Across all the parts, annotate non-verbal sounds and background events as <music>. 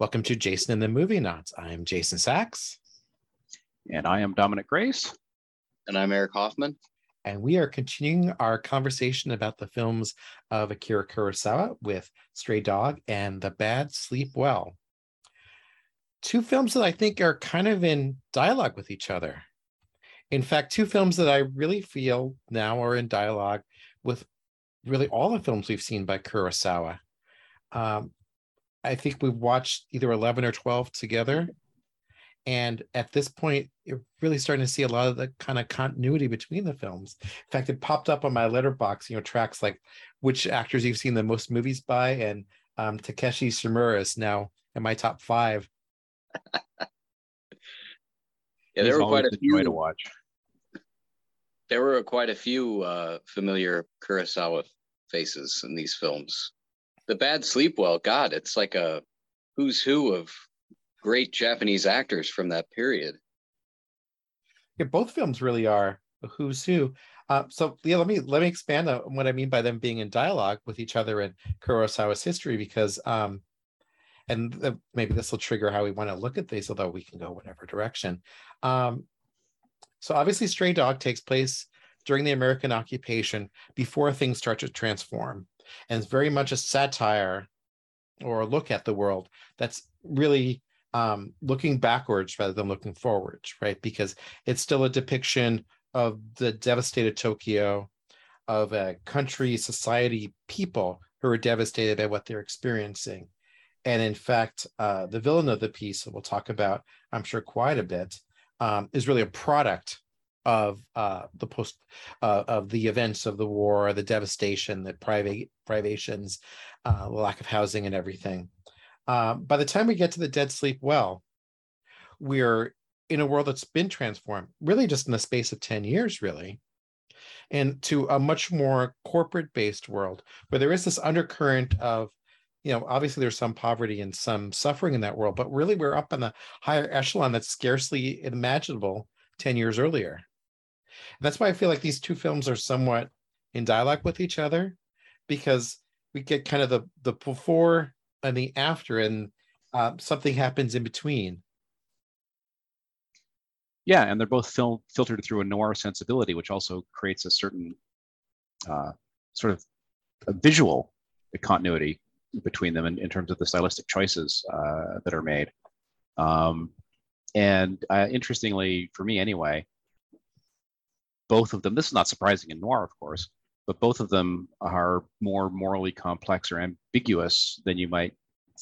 Welcome to Jason and the Movie Knots. I'm Jason Sachs. And I am Dominic Grace. And I'm Eric Hoffman. And we are continuing our conversation about the films of Akira Kurosawa with Stray Dog and The Bad Sleep Well. Two films that I think are kind of in dialogue with each other. In fact, two films that I really feel now are in dialogue with really all the films we've seen by Kurosawa. Um, I think we've watched either 11 or 12 together. And at this point, you're really starting to see a lot of the kind of continuity between the films. In fact, it popped up on my Letterboxd, you know, tracks like which actors you've seen the most movies by, and um, Takashi Shimura is now in my top five. <laughs> yeah, there were quite a few to watch. There were quite a few uh, familiar Kurosawa faces in these films the bad sleep well god it's like a who's who of great japanese actors from that period. Yeah both films really are who's who. Uh, so yeah let me let me expand on what i mean by them being in dialogue with each other in kurosawa's history because um and uh, maybe this will trigger how we want to look at these although we can go whatever direction. Um so obviously stray dog takes place during the american occupation before things start to transform and it's very much a satire or a look at the world that's really um, looking backwards rather than looking forwards, right? Because it's still a depiction of the devastated Tokyo, of a country, society, people who are devastated by what they're experiencing. And in fact, uh, the villain of the piece, that we'll talk about, I'm sure, quite a bit, um, is really a product of uh, the post uh, of the events of the war, the devastation, the private privations, uh, lack of housing, and everything. Uh, by the time we get to the dead sleep well, we're in a world that's been transformed, really just in the space of ten years, really, and to a much more corporate-based world where there is this undercurrent of you know, obviously there's some poverty and some suffering in that world, but really we're up in the higher echelon that's scarcely imaginable 10 years earlier. That's why I feel like these two films are somewhat in dialogue with each other because we get kind of the the before and the after and uh, something happens in between. Yeah and they're both fil- filtered through a noir sensibility which also creates a certain uh, sort of visual continuity between them in, in terms of the stylistic choices uh, that are made. Um, and uh, interestingly for me anyway both of them, this is not surprising in noir, of course, but both of them are more morally complex or ambiguous than you might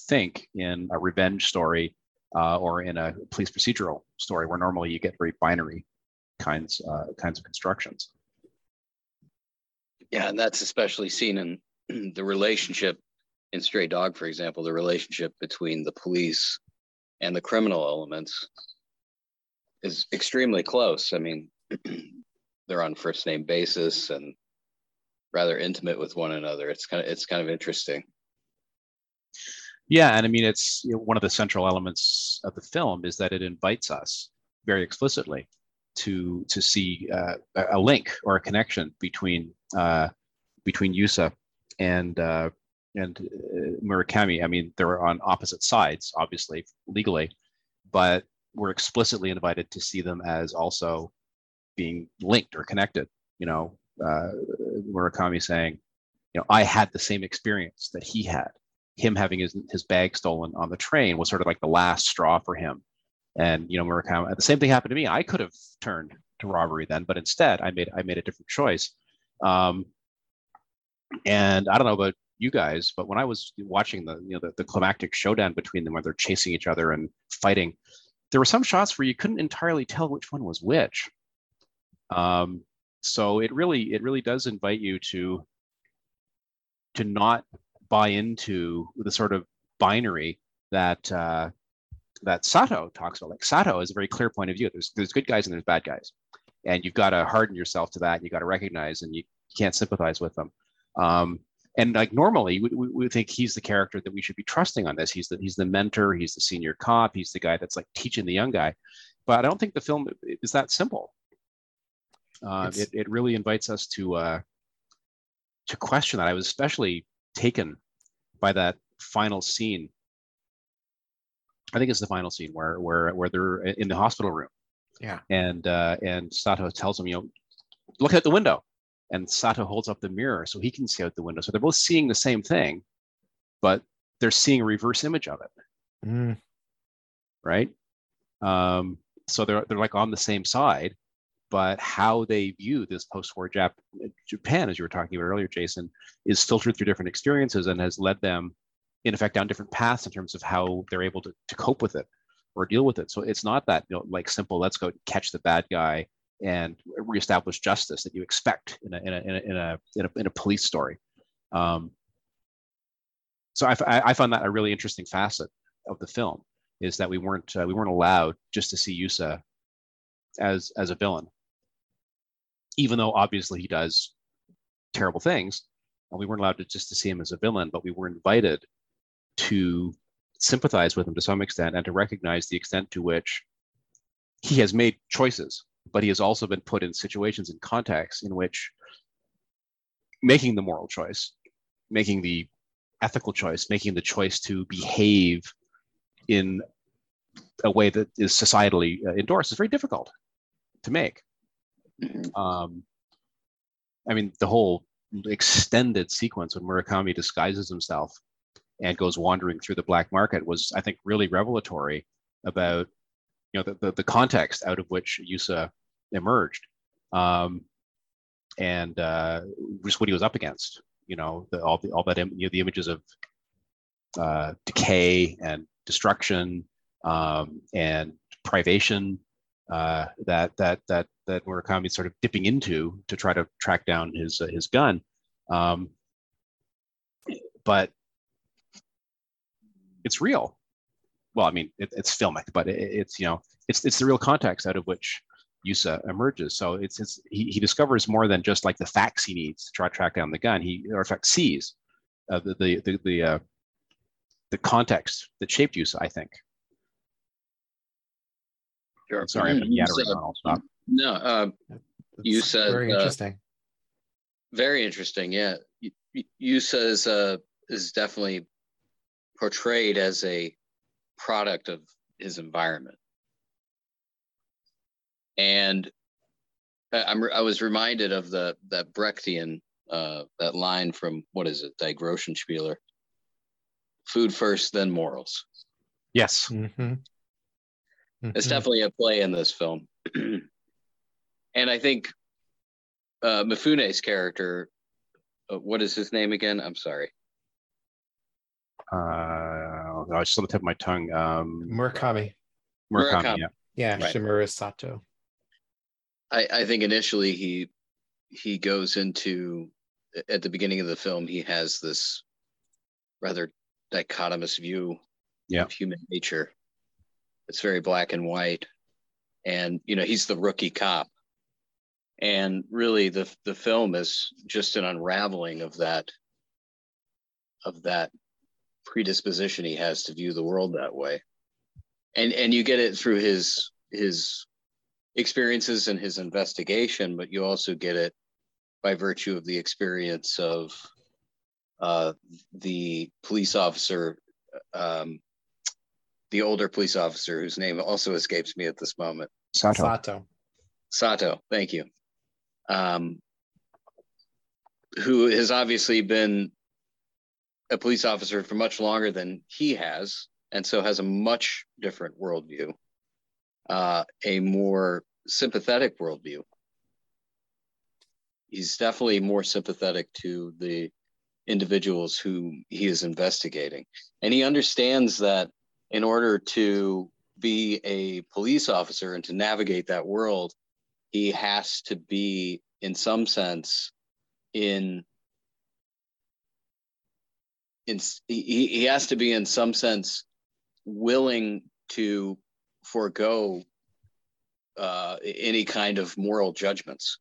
think in a revenge story uh, or in a police procedural story, where normally you get very binary kinds uh, kinds of constructions. Yeah, and that's especially seen in <clears throat> the relationship in Stray Dog, for example, the relationship between the police and the criminal elements is extremely close. I mean, <clears throat> they're on first name basis and rather intimate with one another. It's kind of it's kind of interesting. Yeah, and I mean it's you know, one of the central elements of the film is that it invites us very explicitly to to see uh, a link or a connection between uh, between Yusa and uh, and uh, Murakami. I mean they're on opposite sides, obviously legally, but we're explicitly invited to see them as also being linked or connected. You know, uh, Murakami saying, you know, I had the same experience that he had. Him having his his bag stolen on the train was sort of like the last straw for him. And you know, Murakami, the same thing happened to me. I could have turned to robbery then, but instead, I made I made a different choice. Um, and I don't know about you guys, but when I was watching the you know the, the climactic showdown between them, where they're chasing each other and fighting, there were some shots where you couldn't entirely tell which one was which. Um, so it really it really does invite you to to not buy into the sort of binary that uh, that Sato talks about. Like Sato is a very clear point of view. There's there's good guys and there's bad guys, and you've got to harden yourself to that. You got to recognize, and you, can't sympathize with them. Um, and like normally, we, we, we, think he's the character that we should be trusting on this. He's the he's the mentor. He's the senior cop. He's the guy that's like teaching the young guy. But I don't think the film is that simple. Uh, it, it really invites us to uh, to question that. I was especially taken by that final scene I think it's the final scene where where where they're in the hospital room. Yeah. And uh, and Sato tells him, you know, look out the window, and Sato holds up the mirror so he can see out the window. So they're both seeing the same thing, but they're seeing a reverse image of it. Mm. Right. Um, so they're they're like on the same side, but how they view this post-war Jap- Japan, as you were talking about earlier, Jason, is filtered through different experiences and has led them, in effect, down different paths in terms of how they're able to, to cope with it or deal with it. So it's not that you know, like simple, let's go catch the bad guy and reestablish justice that you expect in a in a in a in a, in a, in a police story. Um, so I, I found that a really interesting facet of the film is that we weren't uh, we weren't allowed just to see Yusa as as a villain, even though obviously he does terrible things, and we weren't allowed to just to see him as a villain, but we were invited to sympathize with him to some extent and to recognize the extent to which he has made choices, but he has also been put in situations and contexts in which making the moral choice, making the ethical choice, making the choice to behave in a way that is societally uh, endorsed is very difficult to make. Mhm. Um, I mean, the whole extended sequence when Murakami disguises himself and goes wandering through the black market was, I think, really revelatory about you know the, the, the context out of which Yusa emerged um, and uh, just what he was up against. You know, the, all the, all that you know, the images of uh, decay and destruction um, and privation uh, that that that that Murakami is sort of dipping into to try to track down his uh, his gun. Um, but it's real. Well, I mean, it, it's filmic, but it, it's you know, it's it's the real context out of which Yusa emerges. So it's it's he, he discovers more than just like the facts he needs to try to track down the gun. He or in fact sees uh, the the the the, uh, the context that shaped Yusa. I think. Sure. Sorry, been yattering on. I'll stop. No, uh, You said, very uh, interesting. very interesting. Yeah, Y- y- Yusa is uh, is definitely portrayed as a product of his environment, and I- I'm I was reminded of the that Brechtian uh, that line from what is it, Die Grossenspieler, food first, then morals. Yes. Mhm. It's Mhm. definitely a play in this film. <clears throat> and I think uh, Mifune's character, uh, what is his name again? I'm sorry. Uh, I just on the tip of my tongue. Um, Murakami. Murakami. Murakami. Yeah. Yeah, Right. Shimura Sato. I, I think initially he he goes into at the beginning of the film he has this rather dichotomous view Yeah. of human nature. It's very black and white, and you know he's the rookie cop, and really the the film is just an unraveling of that of that predisposition he has to view the world that way, and and you get it through his his experiences and his investigation, but you also get it by virtue of the experience of uh, the police officer, um, the older police officer whose name also escapes me at this moment. Sato. Sato. Sato, thank you. Um, who has obviously been a police officer for much longer than he has, and so has a much different worldview, uh, a more sympathetic worldview. He's definitely more sympathetic to the individuals who he is investigating. And he understands that in order to be a police officer and to navigate that world, he has to be, in some sense, in in he, he has to be in some sense willing to forego uh, any kind of moral judgments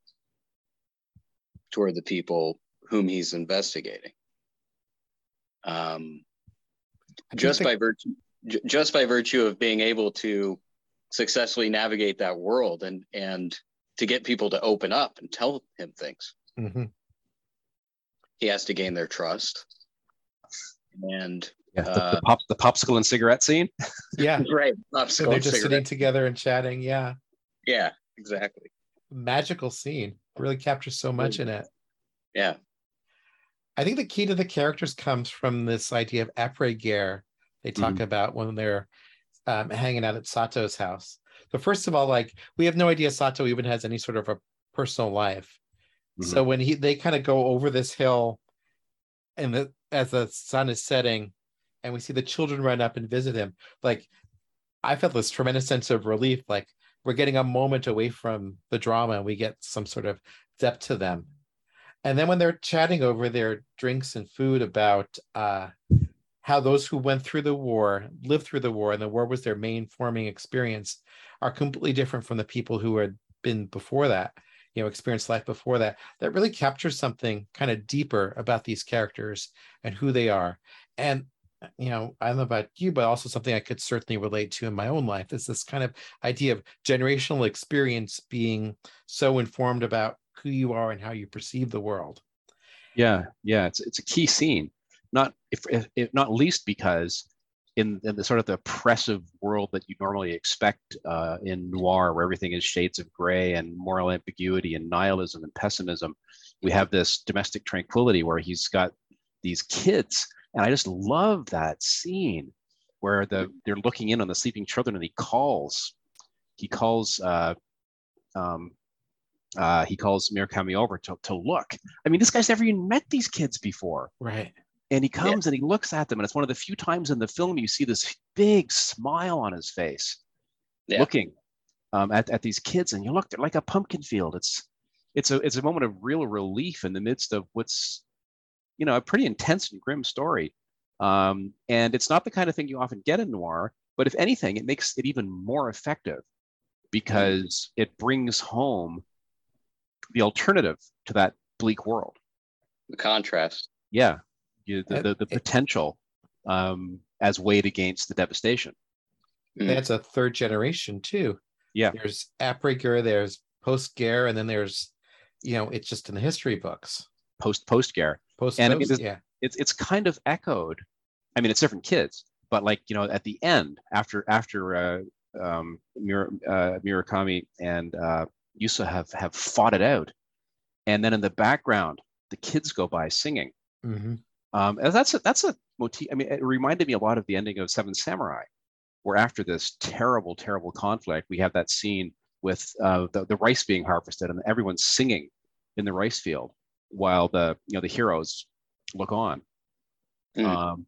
toward the people whom he's investigating. Um, I think just by virtue just by virtue of being able to successfully navigate that world and and to get people to open up and tell him things Mhm. he has to gain their trust and Yeah, the, Uh, the, pop, the popsicle and cigarette scene. <laughs> Yeah. <laughs> Right. So they're just sitting together and chatting. Yeah. Yeah, exactly. Magical scene. Really captures so much in it. Yeah. I think the key to the characters comes from this idea of après-guerre they talk Mhm. about when they're um, hanging out at Sato's house. So first of all, like we have no idea Sato even has any sort of a personal life. So when he they kind of go over this hill, and the as the sun is setting, and we see the children run up and visit him, like I felt this tremendous sense of relief. Like we're getting a moment away from the drama, and we get some sort of depth to them. And then when they're chatting over their drinks and food about uh, how those who went through the war, lived through the war, and the war was their main forming experience, are completely different from the people who had been before that, you know, experienced life before that. That really captures something kind of deeper about these characters and who they are. And you know, I don't know about you, but also something I could certainly relate to in my own life is this kind of idea of generational experience being so informed about who you are and how you perceive the world. Yeah, yeah, it's it's a key scene. Not if, if, if not least because in, in the sort of the oppressive world that you normally expect uh, in noir, where everything is shades of gray and moral ambiguity and nihilism and pessimism, we have this domestic tranquility where he's got these kids, and I just love that scene where the they're looking in on the sleeping children, and he calls, he calls. Uh, um, uh, he calls Murakami over to, to look. I mean, this guy's never even met these kids before. Right. And he comes and he looks at them, and it's one of the few times in the film you see this big smile on his face, Yeah. looking um, at, at these kids, and you look they're like a pumpkin field. It's it's a it's a moment of real relief in the midst of what's you know a pretty intense and grim story. Um, and it's not the kind of thing you often get in noir, but if anything, it makes it even more effective because it brings home the alternative to that bleak world The contrast. yeah you, the, the, the potential um, as weighed against the devastation Mm. That's a third generation too. Yeah. There's après-guerre, there's post-guerre, and then there's, you know, it's just in the history books. post post guerre. Post And I mean, yeah. It's it's kind of echoed. I mean, it's different kids, but like you know, at the end, after after uh, um, Mur- uh, Murakami and uh, Yusa have have fought it out, and then in the background, the kids go by singing. Mhm. Um, and that's a, that's a motif. I mean, it reminded me a lot of the ending of Seven Samurai, where after this terrible, terrible conflict, we have that scene with uh, the, the rice being harvested and everyone's singing in the rice field while the you know the heroes look on. Mm. Um,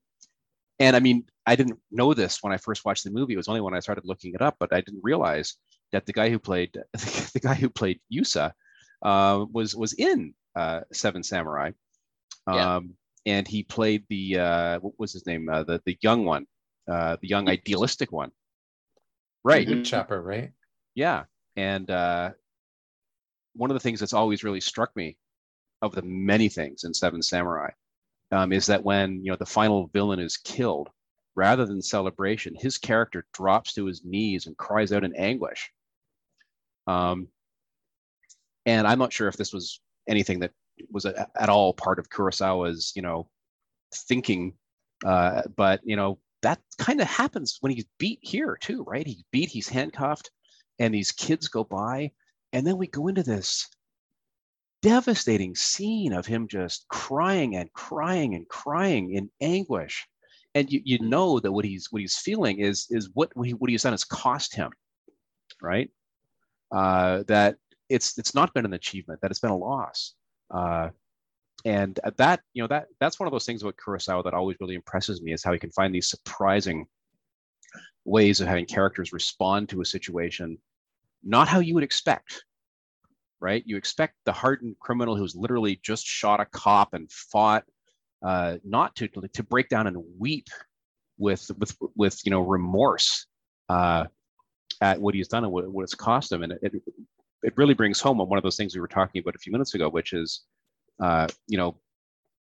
and I mean, I didn't know this when I first watched the movie. It was only when I started looking it up, but I didn't realize that the guy who played <laughs> the guy who played Yusa uh, was was in uh, Seven Samurai. Yeah. And he played the uh, what was his name? Uh, the the young one, uh, the young idealistic one. Right. Mhm. Chopper, right? Yeah. And uh, one of the things that's always really struck me of the many things in Seven Samurai um, is that when you know the final villain is killed, rather than celebration, his character drops to his knees and cries out in anguish. Um, and I'm not sure if this was anything that was a, at all part of Kurosawa's, you know, thinking, uh, but you know that kind of happens when he's beat here too, right? He's beat, he's handcuffed, and these kids go by, and then we go into this devastating scene of him just crying and crying and crying in anguish. And you, you know that what he's what he's feeling is is what what, he, what he's done has cost him right? Uh, that it's it's not been an achievement that it's been a loss uh, and that you know that that's one of those things about Kurosawa that always really impresses me is how he can find these surprising ways of having characters respond to a situation not how you would expect right? You expect the hardened criminal who's literally just shot a cop and fought uh, not to to break down and weep with with with you know remorse uh, at what he's done and what, what it's cost him, and it, it it really brings home one of those things we were talking about a few minutes ago, which is uh, you know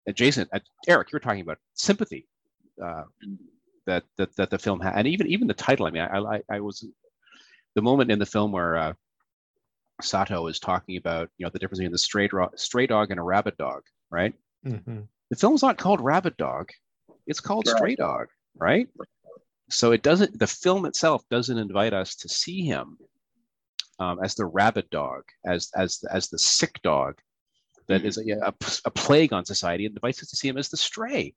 adjacent. Uh, Eric, you were talking about sympathy uh, that that that the film had, and even even the title. I mean, I I, I was the moment in the film where uh, Sato is talking about you know the difference between the stray, dro- stray dog and a rabid dog, right? Mhm. The film's not called Rabid Dog; it's called Right. Stray Dog. right? So it doesn't. The film itself doesn't invite us to see him um, as the rabid dog, as as as the sick dog that is a, a, a, plague on society. and invites us to see him as the stray,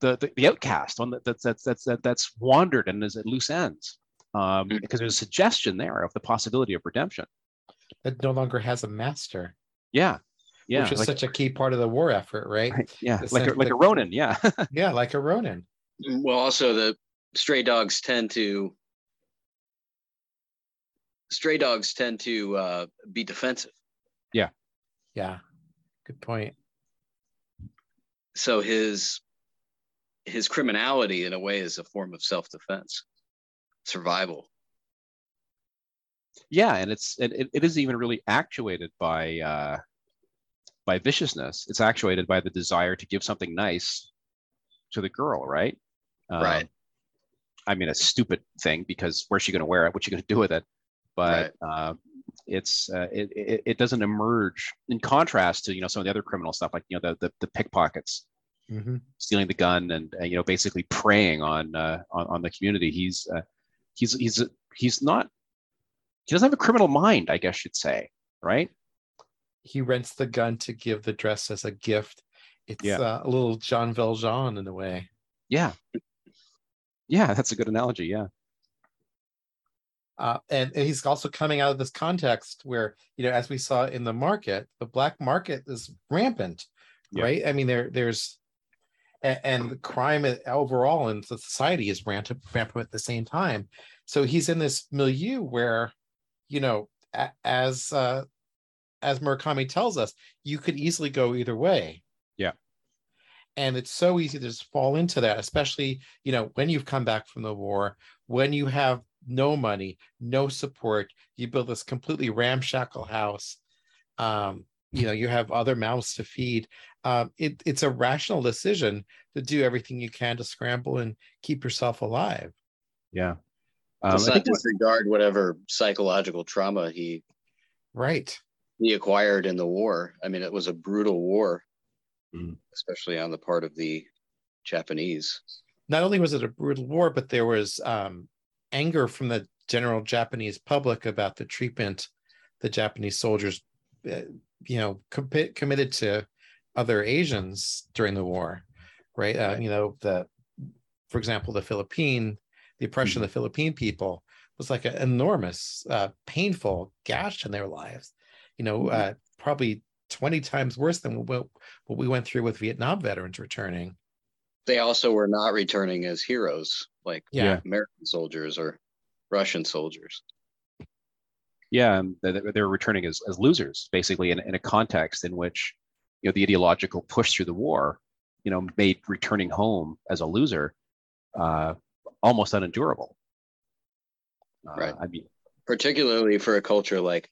the the, the outcast, one that, that's that's that's that, that's wandered and is at loose ends. Um, mm. Because there's a suggestion there of the possibility of redemption. That no longer has a master. Yeah, yeah, which is like, such a key part of the war effort, right? right yeah, the like a, like a Ronin. Yeah, <laughs> yeah, like a Ronin. Well, also the stray dogs tend to stray dogs tend to uh, be defensive. Yeah. Yeah. Good point. So his his criminality in a way is a form of self-defense, survival. Yeah, and it's it, it isn't even really actuated by uh by viciousness. It's actuated by the desire to give something nice to the girl, right? Um, right. I mean, a stupid thing because where's she going to wear it? What's she going to do with it? But right. uh, it's uh, it, it, it doesn't emerge in contrast to you know some of the other criminal stuff like you know the the, the pickpockets, mm-hmm. stealing the gun and uh, you know basically preying on uh, on, on the community. He's uh, he's he's he's not he doesn't have a criminal mind, I guess you'd say, right? He rents the gun to give the dress as a gift. It's yeah. uh, a little Jean Valjean in a way. Yeah, yeah, that's a good analogy. Yeah. Uh, and, and, he's also coming out of this context where, you know, as we saw in the market, the black market is rampant, yeah. right? I mean, there there's and, and the crime overall in the society is rampant, rampant at the same time. So he's in this milieu where, you know, as uh, as Murakami tells us, you could easily go either way Yeah. and it's so easy to just fall into that especially you know when you've come back from the war when you have no money no support. You build this completely ramshackle house. Um, you know you have other mouths to feed. Um, it, it's a rational decision to do everything you can to scramble and keep yourself alive. Yeah. Um, Let's not disregard whatever psychological trauma he right. he acquired in the war. I mean it was a brutal war mm. especially on the part of the Japanese. Not only was it a brutal war, but there was um, anger from the general Japanese public about the treatment the Japanese soldiers, uh, you know, com- committed to other Asians during the war, right? Uh, you know, the, for example, the Philippine, the oppression mm-hmm. of the Philippine people was like an enormous, uh, painful gash in their lives. You know, mm-hmm. uh, probably 20 times worse than what, what we went through with Vietnam veterans returning. They also were not returning as heroes like yeah. American soldiers or Russian soldiers. Yeah, they, they were returning as, as losers, basically, in, in a context in which you know the ideological push through the war, you know, made returning home as a loser uh, almost unendurable. Uh, right. I mean, particularly for a culture like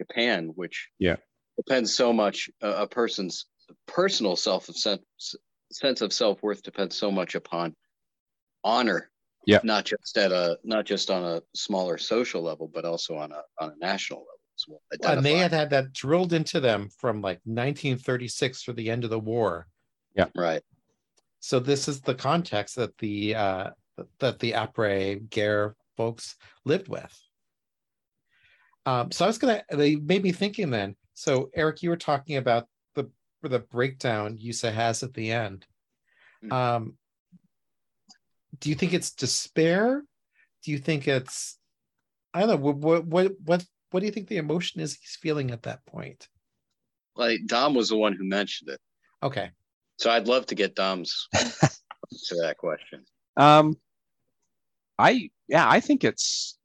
Japan, which yeah depends so much uh, a person's personal self sense sense of self worth depends so much upon honor. Yeah. Not just at a not just on a smaller social level, but also on a on a national level as well. And they had had that drilled into them from like 1936 for the end of the war. Yeah. Right. So this is the context that the uh, that the après guerre folks lived with. Um, so I was gonna. They made me thinking then. So Eric, you were talking about the the breakdown Yusa has at the end. Hmm. Um, do you think it's despair? Do you think it's I don't know what what what what do you think the emotion is he's feeling at that point? Like Dom was the one who mentioned it. Okay. So I'd love to get Dom's <laughs> to that question. Um I yeah, I think it's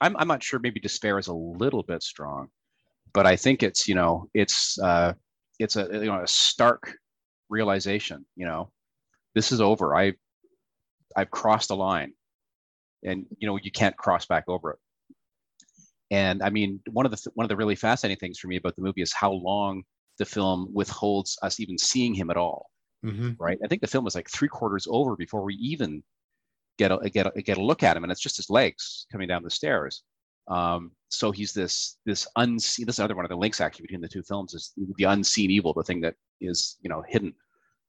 I'm I'm not sure maybe despair is a little bit strong but I think it's you know it's uh, it's a you know a stark realization. You know, this is over. I I've crossed a line, and you know you can't cross back over it. And I mean, one of the th- one of the really fascinating things for me about the movie is how long the film withholds us even seeing him at all. Mm-hmm. Right? I think the film was like three quarters over before we even get a get a, get a look at him, and it's just his legs coming down the stairs. Um, so he's this this unseen. This is another one of the links actually between the two films is the unseen evil, the thing that is you know hidden,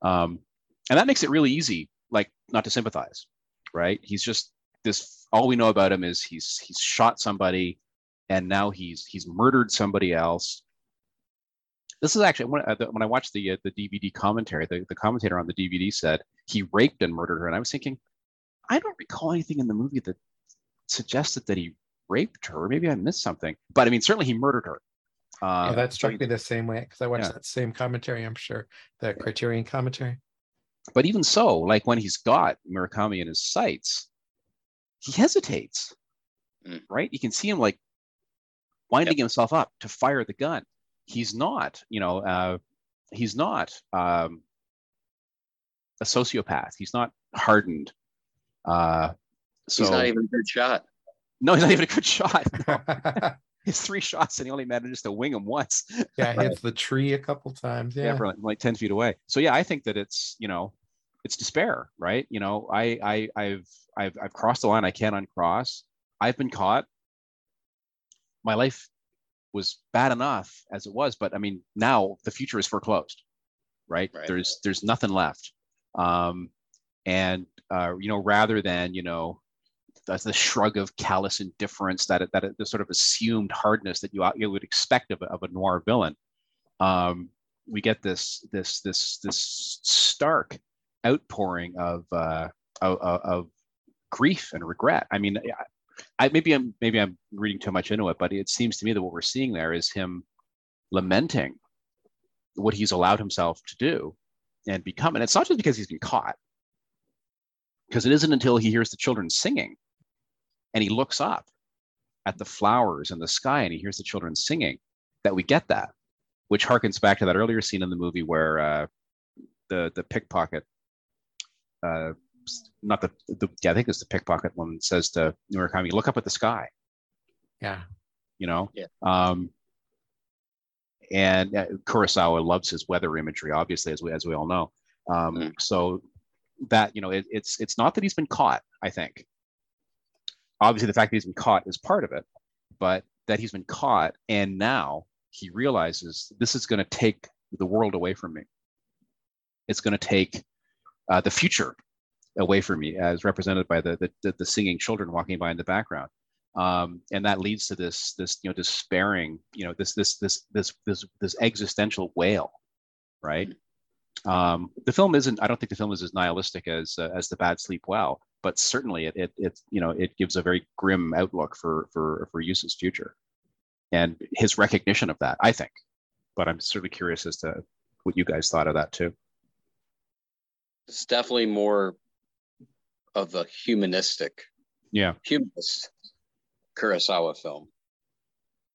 um, and that makes it really easy like not to sympathize, right? He's just this. All we know about him is he's he's shot somebody, and now he's he's murdered somebody else. This is actually when, uh, when I watched the uh, the DVD commentary, the, the commentator on the DVD said he raped and murdered her, and I was thinking, I don't recall anything in the movie that suggested that he raped her. Or maybe I missed something, but I mean, certainly he murdered her. Uh, yeah, that struck me the same way because I watched yeah. that same commentary. I'm sure the Criterion commentary. But even so, like when he's got Murakami in his sights, he hesitates. Mm. Right? You can see him like winding yep. himself up to fire the gun. He's not, you know, uh, he's not um, a sociopath. He's not hardened. Uh, so, he's not even a good shot. No, he's not even a good shot. No. <laughs> his three shots and he only manages to wing them once. yeah, hits <laughs> the tree a couple times. Yeah, yeah like, like, 10 feet away. So yeah, I think that it's, you know, it's despair, right? You know, I, I, I've, I've, I've crossed the line I can't uncross. I've been caught. My life was bad enough as it was, but I mean, now the future is foreclosed, right? right. There's, there's nothing left. Um, and, uh, you know, rather than, you know, that's the shrug of callous indifference, that that the sort of assumed hardness that you you would expect of a, of a noir villain. Um, we get this this this this stark outpouring of, uh, of of grief and regret. I mean, I maybe I'm maybe I'm reading too much into it, but it seems to me that what we're seeing there is him lamenting what he's allowed himself to do and become. And it's not just because he's been caught, because it isn't until he hears the children singing and he looks up at the flowers and the sky and he hears the children singing that we get that which harkens back to that earlier scene in the movie where uh, the the pickpocket uh, not the, the yeah, I think it's the pickpocket woman says to Murakami, look up at the sky. Yeah. You know? Yeah. Um, and uh, Kurosawa loves his weather imagery, obviously, as we as we all know. Um, mm. So that you know, it, it's it's not that he's been caught. I think obviously the fact that he's been caught is part of it, but that he's been caught and now he realizes this is going to take the world away from me. It's going to take uh, the future away from me, as represented by the, the, the singing children walking by in the background. Um, and that leads to this this you know despairing you know this this this this this this existential wail, right? Um, the film isn't. I don't think the film is as nihilistic as uh, as the Bad Sleep Well, but certainly it, it, it you know it gives a very grim outlook for for for Yusa's future and his recognition of that i think. But i'm certainly curious as to what you guys thought of that too. It's definitely more of a humanistic yeah. humanist kurosawa film.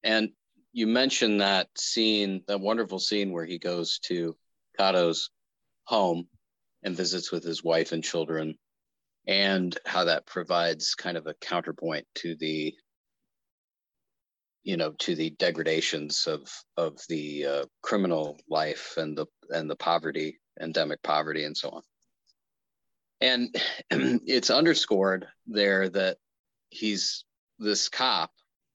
And you mentioned that scene that wonderful scene where he goes to kato's home and visits with his wife and children and how that provides kind of a counterpoint to the you know to the degradations of of the uh, criminal life and the and the poverty endemic poverty and so on. And <clears throat> it's underscored there that he's this cop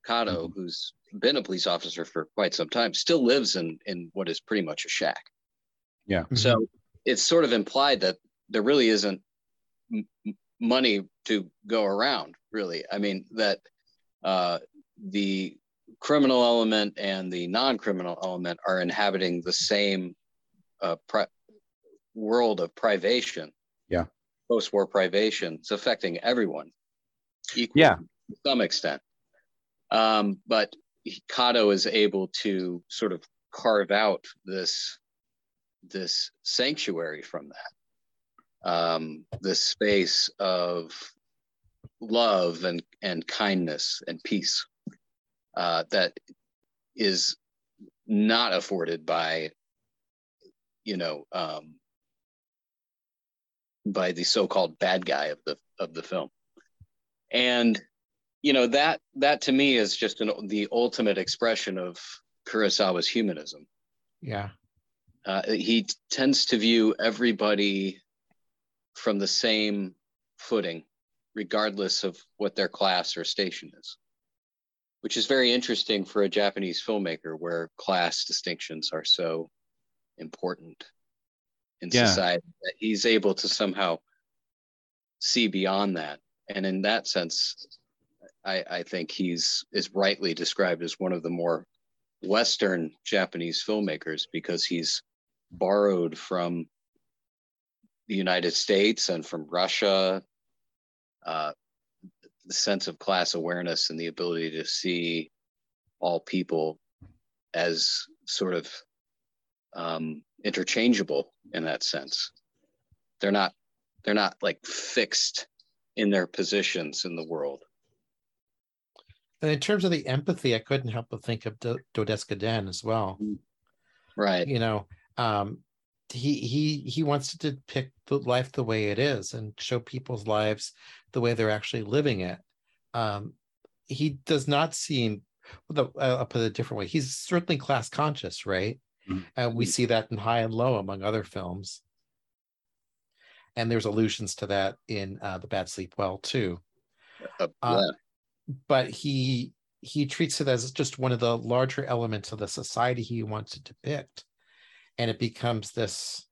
kato mm-hmm. who's been a police officer for quite some time still lives in in what is pretty much a shack. Yeah. So it's sort of implied that there really isn't money to go around really. I mean that uh, the criminal element and the non-criminal element are inhabiting the same uh, pri- world of privation. Yeah. Post-war privation. It's affecting everyone. Equally yeah. to some extent. Um, but kato is able to sort of carve out this this sanctuary from that um, the space of love and, and kindness and peace uh, that is not afforded by, you know, um, by the so-called bad guy of the of the film, and you know that that to me is just an, the ultimate expression of Kurosawa's humanism. Yeah, uh, he tends to view everybody from the same footing, regardless of what their class or station is, which is very interesting for a Japanese filmmaker where class distinctions are so important in yeah. society that he's able to somehow see beyond that. And in that sense, I, I think he's is rightly described as one of the more Western Japanese filmmakers because he's borrowed from the United States and from Russia, uh, the sense of class awareness and the ability to see all people as sort of um, interchangeable in that sense. They're not they're not like fixed in their positions in the world. And in terms of the empathy, I couldn't help but think of Dodes'ka Den as well. Right. You know, um, he he he wants to depict the life the way it is and show people's lives the way they're actually living it. Um, he does not seem. Well, I'll put it a different way. He's certainly class conscious, right? Mm-hmm. And we see that in High and Low, among other films. And there's allusions to that in uh, The Bad Sleep Well too. Uh, uh, but he he treats it as just one of the larger elements of the society he wants to depict and it becomes this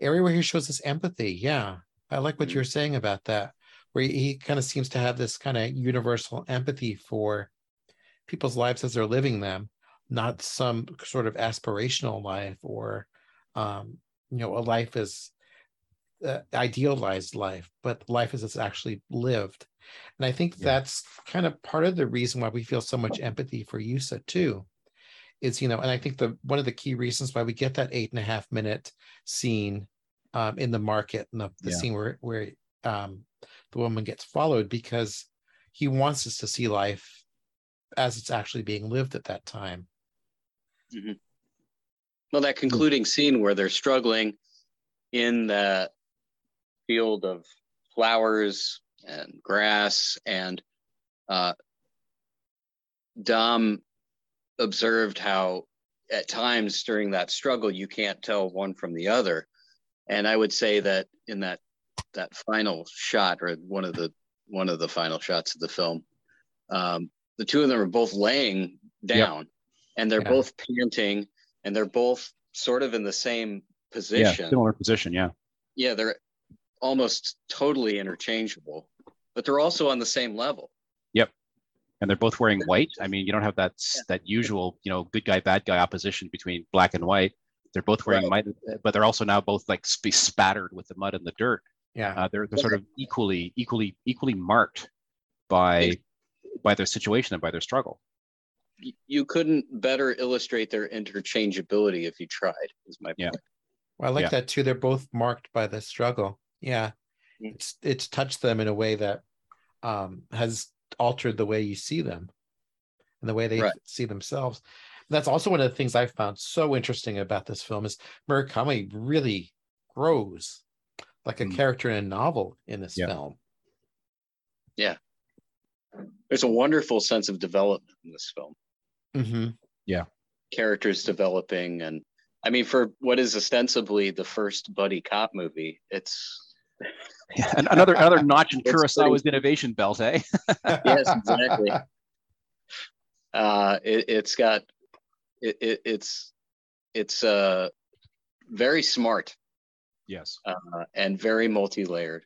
area where he shows this empathy yeah i like what mm-hmm. you're saying about that where he, he kind of seems to have this kind of universal empathy for people's lives as they're living them not some sort of aspirational life or um, you know a life is uh, idealized life but life as it's actually lived and I think yeah. that's kind of part of the reason why we feel so much empathy for Yusa too. Is you know, and I think the one of the key reasons why we get that eight and a half minute scene um, in the market and the, the yeah. scene where where um, the woman gets followed because he wants us to see life as it's actually being lived at that time. Mm-hmm. Well, that concluding scene where they're struggling in the field of flowers and grass. And uh, Dom observed how at times during that struggle, you can't tell one from the other. And I would say that in that that final shot or one of the one of the final shots of the film, um, the two of them are both laying down yep. and they're yeah. both panting and they're both sort of in the same position. Yeah, similar position, yeah. Yeah, they're almost totally interchangeable, but they're also on the same level. Yep. And they're both wearing white. I mean, you don't have that yeah. that usual, you know, good guy, bad guy opposition between black and white. They're both wearing right. white, but they're also now both like be spattered with the mud and the dirt. Yeah. Uh, they're, they're sort of equally, equally, equally marked by by their situation and by their struggle. You couldn't better illustrate their interchangeability if you tried. Is my point. Yeah. Well, I like yeah. that too. They're both marked by the struggle. Yeah, mm. it's it's touched them in a way that um, has altered the way you see them and the way they right. see themselves. that's also one of the things I found so interesting about this film is Murakami really grows like a mm. character in a novel in this yeah. film. Yeah, there's a wonderful sense of development in this film. Mm-hmm. Yeah, characters developing and I mean, for what is ostensibly the first buddy cop movie, it's yeah, another another <laughs> notch in Kurosawa's innovation belt, eh? <laughs> yes, exactly. Uh, it, has got it, it, it's it's uh very smart. Yes, uh, and very multi-layered,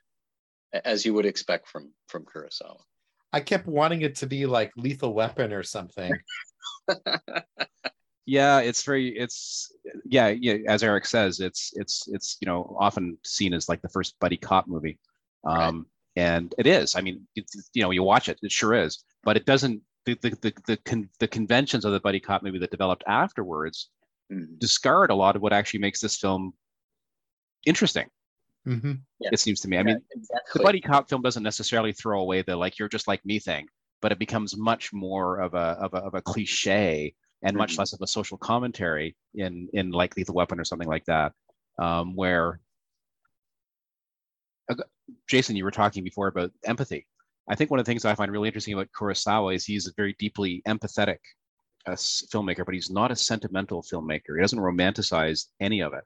as you would expect from from Kurosawa. I kept wanting it to be like Lethal Weapon or something. <laughs> yeah it's very it's yeah yeah as eric says it's it's it's you know often seen as like the first buddy cop movie um right. and it is i mean you know you watch it it sure is but it doesn't the the the, the, con, the conventions of the buddy cop movie that developed afterwards mm. discard a lot of what actually makes this film interesting mm-hmm. yeah. it seems to me i mean exactly. the buddy cop film doesn't necessarily throw away the like you're just like me thing but it becomes much more of a of a, of a cliche and much mm-hmm. less of a social commentary in in like Lethal Weapon or something like that, um, where uh, Jason, you were talking before about empathy. I think one of the things I find really interesting about Kurosawa is he's a very deeply empathetic uh, filmmaker, but he's not a sentimental filmmaker. He doesn't romanticize any of it,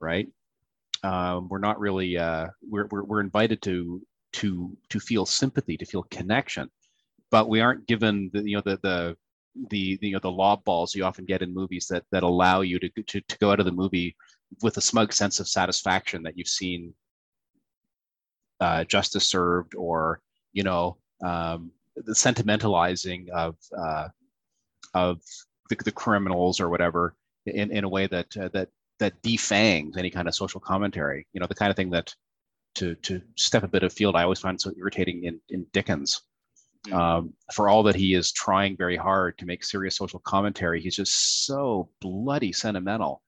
right? Um, we're not really uh, we're, we're we're invited to to to feel sympathy, to feel connection, but we aren't given the you know the the the, you know the lob balls you often get in movies that that allow you to, to to go out of the movie with a smug sense of satisfaction that you've seen uh, justice served or you know um, the sentimentalizing of uh, of the, the, criminals or whatever in, in a way that uh, that that defangs any kind of social commentary. You know, the kind of thing that to to step a bit of field I always find so irritating in in Dickens. Mm. Um, for all that he is trying very hard to make serious social commentary, he's just so bloody sentimental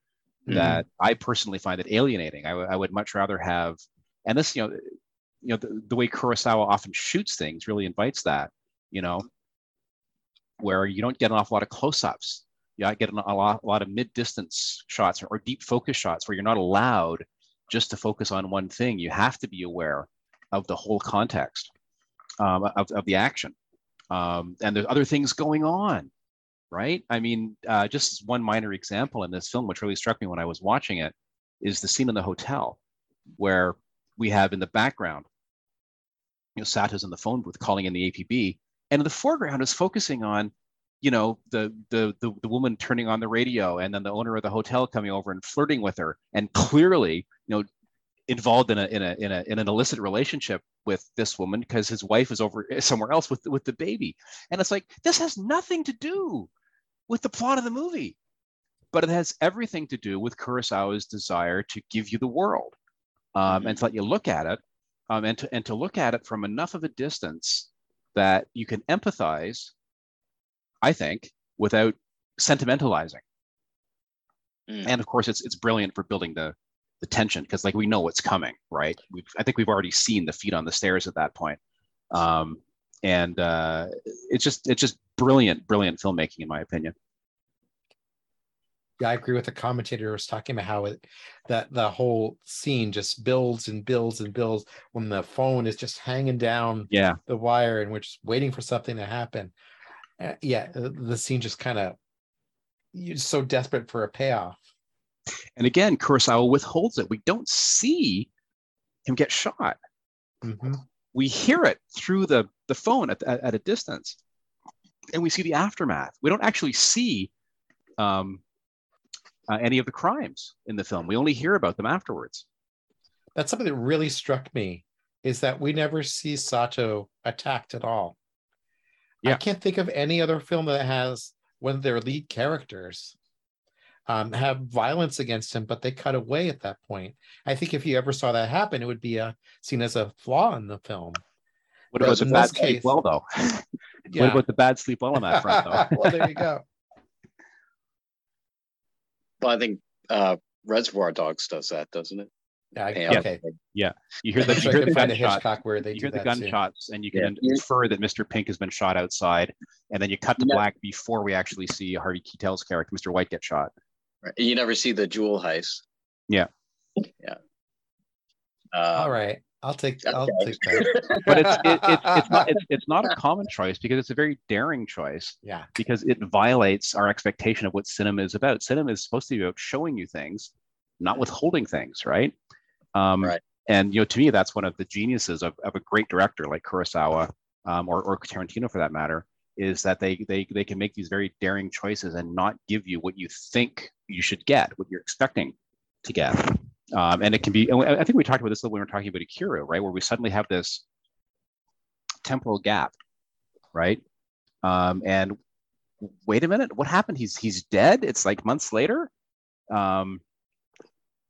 mm. that I personally find it alienating. I, w- I would much rather have, and this, you know, you know, the, the way Kurosawa often shoots things really invites that, you know, where you don't get an awful lot of close-ups. You get a lot, a lot of mid-distance shots or, or deep focus shots where you're not allowed just to focus on one thing. You have to be aware of the whole context um, of, of the action. Um, and there's other things going on, right? I mean, uh, just one minor example in this film, which really struck me when I was watching it, is the scene in the hotel where we have in the background, you know, Sato's on the phone booth calling in the APB, and in the foreground is focusing on, you know, the, the the the woman turning on the radio, and then the owner of the hotel coming over and flirting with her, and clearly, you know, involved in a in a in a in an illicit relationship with this woman because his wife is over somewhere else with with the baby, and it's like this has nothing to do with the plot of the movie, but it has everything to do with Kurosawa's desire to give you the world um, mm-hmm. and to let you look at it um, and, to, and to look at it from enough of a distance that you can empathize, I think, without sentimentalizing. Mm. And of course, it's, it's brilliant for building the, the tension because like we know what's coming, right? We've, I think we've already seen the feet on the stairs at that point. Um, and uh, it's just it's just brilliant, brilliant filmmaking in my opinion yeah, I agree with the commentator who was talking about how it that the whole scene just builds and builds and builds when the phone is just hanging down yeah the wire and we're just waiting for something to happen. Uh, yeah, the scene just kind of you're so desperate for a payoff. And again, Kurosawa withholds it. We don't see him get shot. Mm-hmm. We hear it through the the phone at, at, at, a distance, and we see the aftermath. We don't actually see um, uh, any of the crimes in the film. We only hear about them afterwards. That's something that really struck me is that we never see Sato attacked at all. Yeah. I can't think of any other film that has one of their lead characters um, have violence against him, but they cut away at that point. I think if you ever saw that happen, it would be a, uh, seen as a flaw in the film. What about the bad case, sleep well though? <laughs> <laughs> yeah. What about the bad sleep well on that front though? <laughs> well, there you go. Well, I think uh, Reservoir Dogs does that, doesn't it? Yeah, yeah. okay. Yeah, you hear the, you hear the gunshot, where they you hear the gunshots, too. and you can yeah. infer that Mr. Pink has been shot outside, and then you cut to black before we actually see Harvey Keitel's character, Mr. White, get shot. Right. You never see the jewel heist. Yeah. Yeah. All right. I'll take okay. I'll take that. <laughs> but it's it, it, it's not <laughs> it's, it's not a common choice because it's a very daring choice. Yeah. Because it violates our expectation of what cinema is about. Cinema is supposed to be about showing you things, not withholding things, right? Um, right. And you know, to me, that's one of the geniuses of, of a great director like Kurosawa um, or, or Tarantino, for that matter, is that they they they can make these very daring choices and not give you what you think you should get, what you're expecting to get. Um, and it can be, I think we talked about this when we were talking about Ikiru, right? Where we suddenly have this temporal gap, right? Um, and wait a minute, what happened? He's he's dead. It's like months later. Um,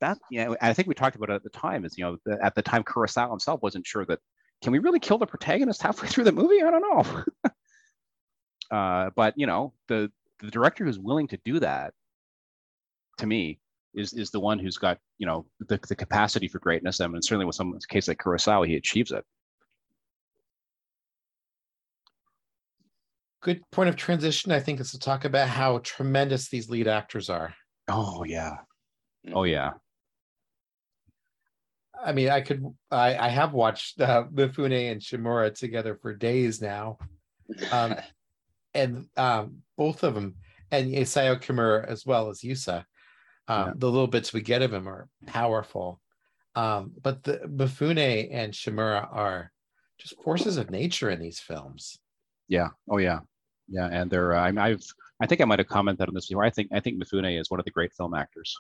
that yeah, I think we talked about it at the time. Is you know, the, at the time Kurosawa himself wasn't sure that can we really kill the protagonist halfway through the movie? I don't know. <laughs> uh, but you know, the the director who's willing to do that, to me, is is the one who's got you know the, the capacity for greatness. I mean, certainly with someone's case like Kurosawa, he achieves it. Good point of transition, I think, is to talk about how tremendous these lead actors are. Oh yeah, oh yeah. I mean, I could, I, I have watched uh, Mifune and Shimura together for days now, um, <laughs> and um, both of them, and Isao Kimura as well as Yusa um, yeah. The little bits we get of him are powerful. Um, but the Mifune and Shimura are just forces of nature in these films. Yeah. Oh yeah. Yeah. And they're uh, I, I've I think I might have commented on this before. I think I think Mifune is one of the great film actors.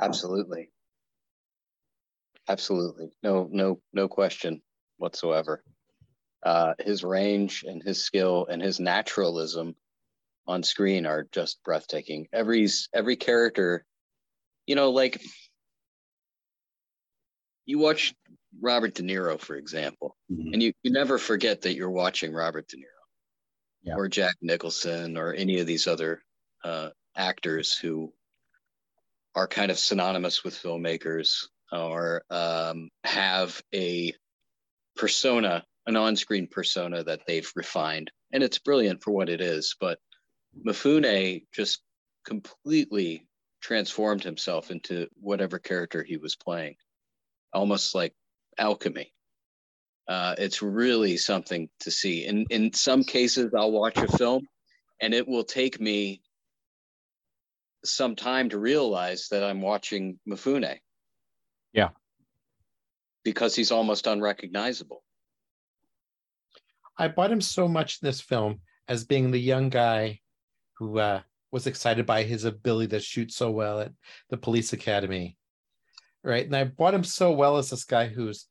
Absolutely. Absolutely. No, no, no question whatsoever. Uh, his range and his skill and his naturalism on screen are just breathtaking. Every every character, you know, like you watch Robert De Niro, for example, mm-hmm. and you, you never forget that you're watching Robert De Niro yeah. or Jack Nicholson or any of these other uh, actors who are kind of synonymous with filmmakers or um, have a persona, an on-screen persona that they've refined, and it's brilliant for what it is. But Mifune just completely transformed himself into whatever character he was playing, almost like alchemy. Uh, it's really something to see. In in some cases, I'll watch a film, and it will take me some time to realize that I'm watching Mifune. Yeah. Because he's almost unrecognizable. I bought him so much in this film as being the young guy who uh, was excited by his ability to shoot so well at the police academy. Right. And I bought him so well as this guy who's,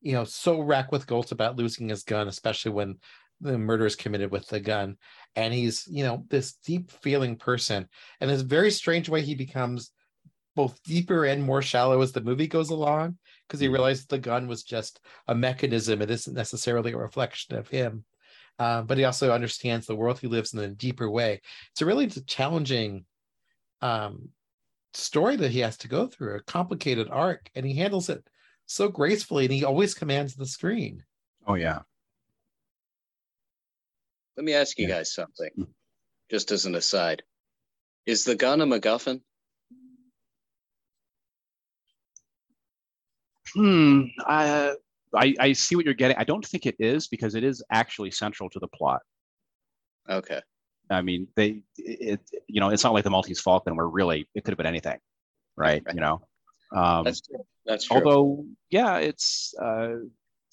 you know, so racked with guilt about losing his gun, especially when the murder is committed with the gun. And he's, you know, this deep feeling person. And this very strange way he becomes both deeper and more shallow as the movie goes along because he mm-hmm. realized the gun was just a mechanism it isn't necessarily a reflection of him uh, but he also understands the world he lives in in a deeper way it's a really challenging um, story that he has to go through a complicated arc and he handles it so gracefully and he always commands the screen oh yeah let me ask you yeah. guys something mm. just as an aside is the gun a macguffin Hmm. I, I, I see what you're getting. I don't think it is because it is actually central to the plot. Okay. I mean, they, it, you know, it's not like the Maltese Falcon where really it could have been anything, right? right. You know, um, that's true. That's true. Although, yeah, it's, uh,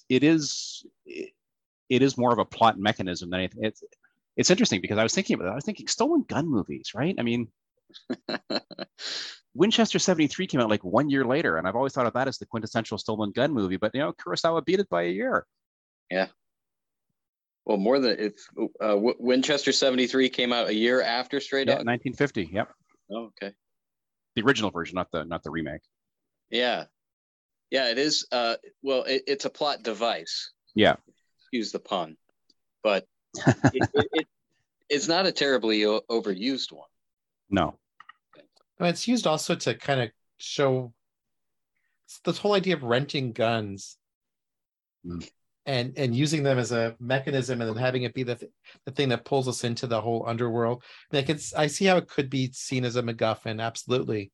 it is, it, it is more of a plot mechanism than anything. It's, it's interesting because I was thinking about it. I was thinking stolen gun movies, right? I mean, <laughs> Winchester 73 came out like one year later, and I've always thought of that as the quintessential stolen gun movie, but you know, Kurosawa beat it by a year. Yeah. Well, more than if uh, Winchester 73 came out a year after Stray Dog. Yeah, 1950. Yep. Oh, okay. The original version, not the not the remake. Yeah. Yeah, it is. Uh, well, it, it's a plot device. Yeah. Excuse the pun, but <laughs> it, it, it's not a terribly overused one. No. It's used also to kind of show this whole idea of renting guns mm. and and using them as a mechanism and then having it be the, th- the thing that pulls us into the whole underworld. Like it's I see how it could be seen as a MacGuffin, absolutely.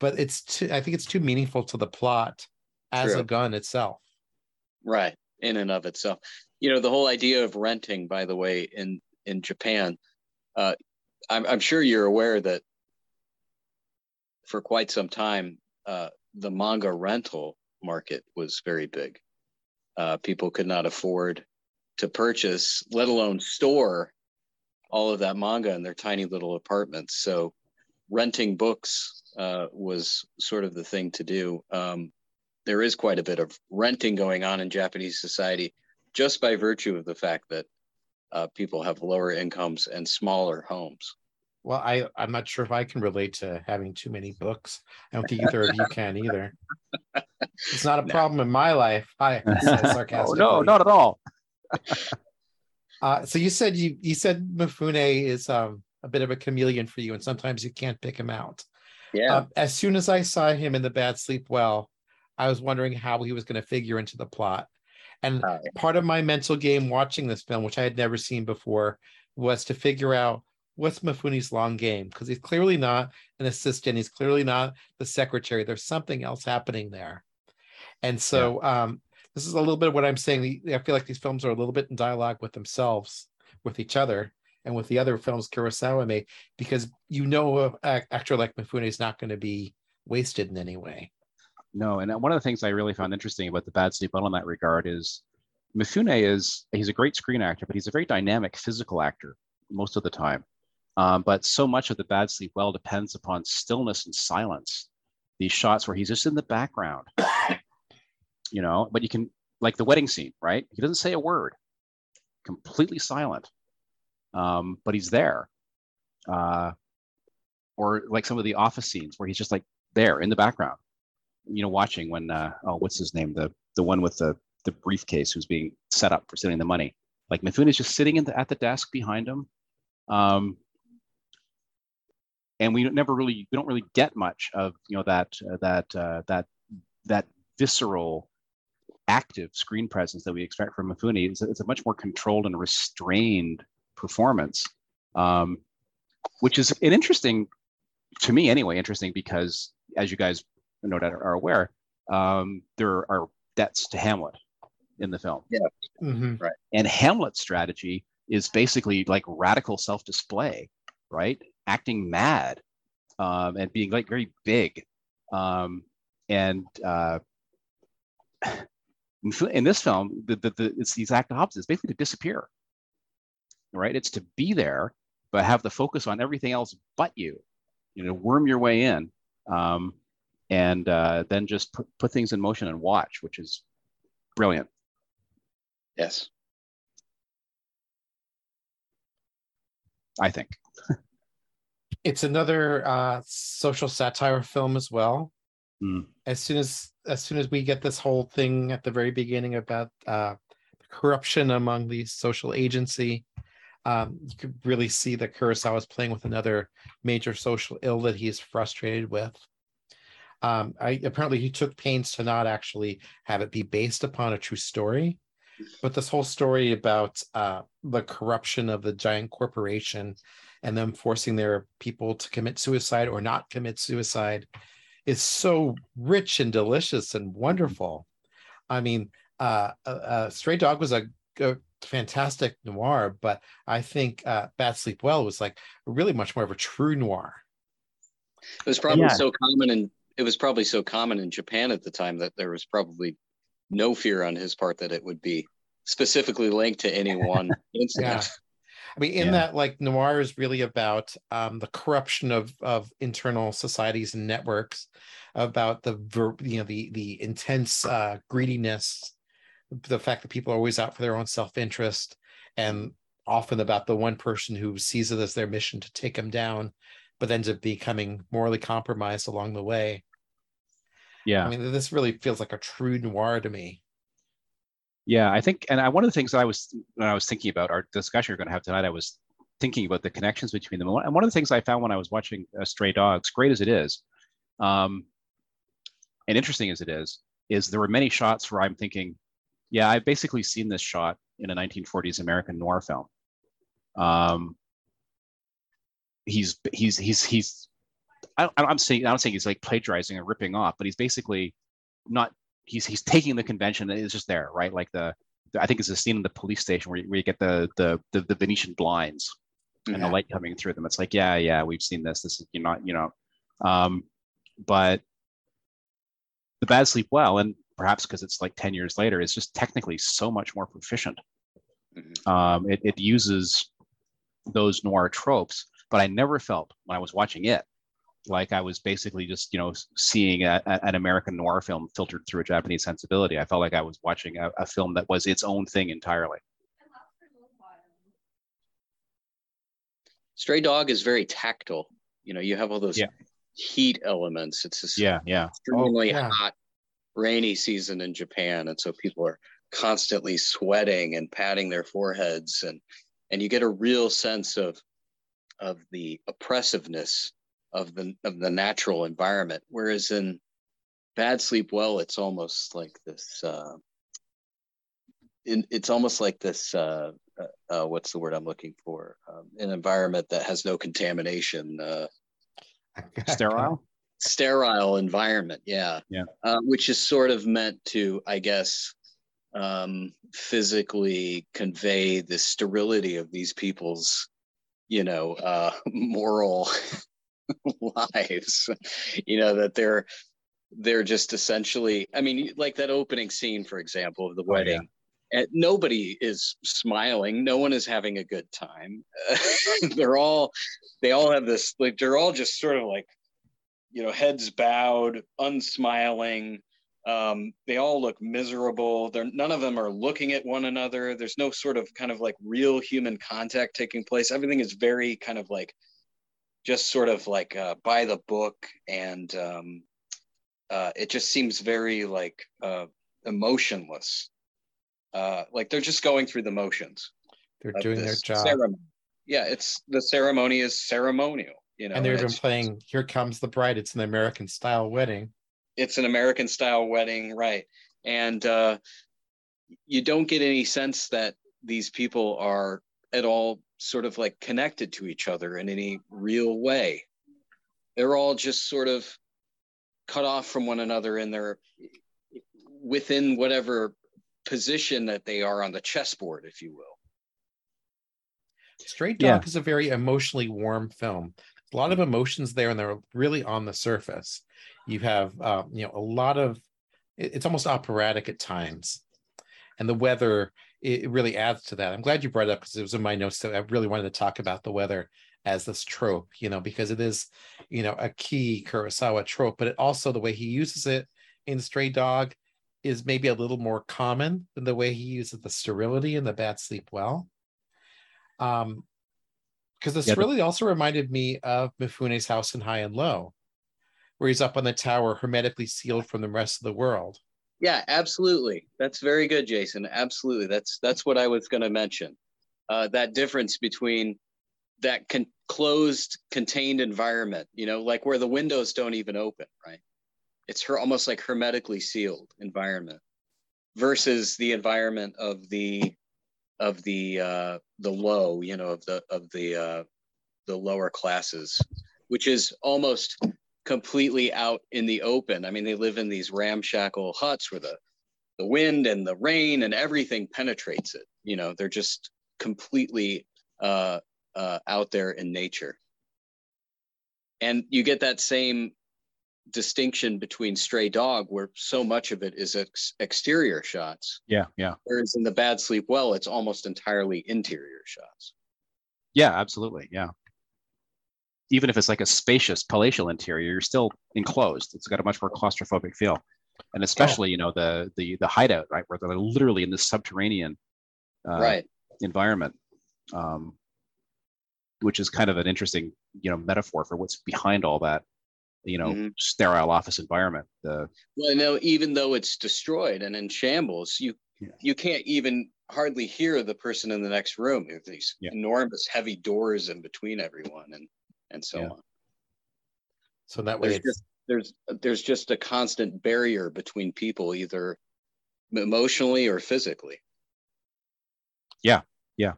But it's too I think it's too meaningful to the plot as True. a gun itself. Right. In and of itself. You know, the whole idea of renting, by the way, in in Japan, uh, I'm, I'm sure you're aware that for quite some time, uh, the manga rental market was very big. Uh, people could not afford to purchase, let alone store all of that manga in their tiny little apartments. So renting books uh, was sort of the thing to do. Um, there is quite a bit of renting going on in Japanese society just by virtue of the fact that uh, people have lower incomes and smaller homes. Well, I I'm not sure if I can relate to having too many books. I don't think either of you can either. It's not a problem in my life. I <laughs> sarcastically. oh, no, not at all. <laughs> uh, so you said you you said Mifune is um, a bit of a chameleon for you, and sometimes you can't pick him out. Yeah. Uh, as soon as I saw him in the Bad Sleep Well, I was wondering how he was going to figure into the plot. And uh, part of my mental game watching this film, which I had never seen before, was to figure out what's Mifune's long game because he's clearly not an assistant. He's clearly not the secretary. There's something else happening there. And so yeah. um, this is a little bit of what I'm saying. I feel like these films are a little bit in dialogue with themselves, with each other, and with the other films Kurosawa made, because you know an actor like Mifune is not going to be wasted in any way. No, and one of the things I really found interesting about the Bad Sleep Well in that regard is Mifune is he's a great screen actor, but he's a very dynamic physical actor most of the time. Um, but so much of the bad sleep well depends upon stillness and silence. These shots where he's just in the background. <coughs> you know, but you can like the wedding scene, right? He doesn't say a word, completely silent, um, but he's there. Uh, or like some of the office scenes where he's just like there in the background, you know, watching when uh, oh, what's his name? The the one with the the briefcase who's being set up for sending the money. Like Mifune is just sitting in the, at the desk behind him. Um, and we never really we don't really get much of you know that uh, that uh, that that visceral active screen presence that we expect from Mifune. It's a, it's a much more controlled and restrained performance, um, which is an interesting to me anyway. Interesting because as you guys no doubt are aware, um, there are debts to Hamlet in the film. Yeah. Mhm. Right. And Hamlet's strategy is basically like radical self-display, right? Acting mad um, and being like very big. Um, and uh, <sighs> in this film, the, the, the, it's the exact opposite. It's basically to disappear, right? It's to be there, but have the focus on everything else but you. You know, worm your way in, um, and uh, then just put, put things in motion and watch, which is brilliant. Yes. I think. It's another uh, social satire film as well. Mm. As soon as as soon as we get this whole thing at the very beginning about uh, corruption among the social agency, um, you could really see that Kurosawa is playing with another major social ill that he's frustrated with. Um, I apparently he took pains to not actually have it be based upon a true story, but this whole story about uh, the corruption of the giant corporation and them forcing their people to commit suicide or not commit suicide is so rich and delicious and wonderful. I mean, uh, uh, uh, Stray Dog was a, a fantastic noir, but I think uh, Bad Sleep Well was like really much more of a true noir. It was probably Yeah. so common and it was probably so common in Japan at the time that there was probably no fear on his part that it would be specifically linked to any one <laughs> incident. I mean, in Yeah. that, like noir is really about um, the corruption of of internal societies and networks, about the you know the the intense uh, greediness, the fact that people are always out for their own self interest, and often about the one person who sees it as their mission to take them down, but ends up becoming morally compromised along the way. Yeah. I mean, this really feels like a true noir to me. Yeah, I think, and I, one of the things that I was when I was thinking about our discussion we're going to have tonight, I was thinking about the connections between them. And one of the things I found when I was watching uh, Stray Dogs, great as it is, um, and interesting as it is, is there were many shots where I'm thinking, yeah, I've basically seen this shot in a 1940s American noir film. Um, he's he's he's he's I, I'm saying I'm saying he's like plagiarizing and ripping off, but he's basically not he's he's taking the convention and it's just there, right? Like the, the I think it's a scene in the police station where you, where you get the, the the the Venetian blinds and the light coming through them. It's like, yeah, yeah, we've seen this. This is you're not, you know, um, but the bad sleep well, and perhaps because it's like 10 years later, is just technically so much more proficient. Mhm. Um, it, it uses those noir tropes, but I never felt when I was watching it like I was basically just, you know, seeing a, a- an American noir film filtered through a Japanese sensibility. I felt like I was watching a, a film that was its own thing entirely. Stray Dog is very tactile. You know, you have all those Yeah. heat elements. It's this Yeah, yeah. Oh, extremely yeah. hot, rainy season in Japan, and so people are constantly sweating and patting their foreheads, and and you get a real sense of of the oppressiveness of the of the natural environment. Whereas in Bad Sleep Well, it's almost like this. Uh, in, it's almost like this. Uh, uh, uh, what's the word I'm looking for? Um, an environment that has no contamination. Uh, Sterile. sterile environment yeah Yeah. uh, which is sort of meant to i guess um physically convey the sterility of these people's you know uh <laughs> moral <laughs> lives you know that they're they're just essentially i mean like that opening scene for example of the Oh, yeah. wedding nobody is smiling no one is having a good time <laughs> they're all they all have this like they're all just sort of like you know heads bowed unsmiling Um, they all look miserable. They're none of them are looking at one another. There's no sort of kind of like real human contact taking place. Everything is very kind of like just sort of like uh, by the book, and um, uh, it just seems very like uh, emotionless. Uh, like they're just going through the motions. They're doing their job. Ceremony. Yeah, it's the ceremony is ceremonial. You know, and they're even playing "Here Comes the Bride." It's an American style wedding it's an American style wedding, right? And uh, you don't get any sense that these people are at all sort of like connected to each other in any real way. They're all just sort of cut off from one another in their within whatever position that they are on the chessboard, if you will. Stray Dog yeah. is a very emotionally warm film. A lot of emotions there, and they're really on the surface you have uh, you know a lot of it's almost operatic at times and the weather it really adds to that i'm glad you brought it up because it was in my notes that i really wanted to talk about the weather as this trope you know because it is you know a key kurosawa trope but it also the way he uses it in stray dog is maybe a little more common than the way he uses the sterility and the bad sleep well um because the sterility yeah, also reminded me of mifune's house in high and low where he's up on the tower, hermetically sealed from the rest of the world. Yeah, absolutely. That's very good, Jason. Absolutely. That's that's what I was going to mention. Uh, that difference between that con- closed, contained environment, you know, like where the windows don't even open, right? It's her almost like hermetically sealed environment versus the environment of the of the uh, the low, you know, of the of the uh, the lower classes, which is almost completely out in the open. I mean, they live in these ramshackle huts where the the wind and the rain and everything penetrates it. You know, they're just completely uh, uh, out there in nature. And you get that same distinction between Stray Dog, where so much of it is ex- exterior shots. Yeah, yeah. Whereas in The Bad Sleep Well, it's almost entirely interior shots. Yeah, absolutely. Yeah even if it's like a spacious palatial interior, you're still enclosed. It's got a much more claustrophobic feel, and especially you know the the the hideout, right, where they're literally in this subterranean uh, right environment, um, which is kind of an interesting you know metaphor for what's behind all that you know mm-hmm. sterile office environment. The well, no, even though it's destroyed and in shambles, you yeah. you can't even hardly hear the person in the next room. There's these yeah. enormous heavy doors in between everyone, and and so yeah. on. So that way, there's just, there's there's just a constant barrier between people, either emotionally or physically. Yeah, yeah.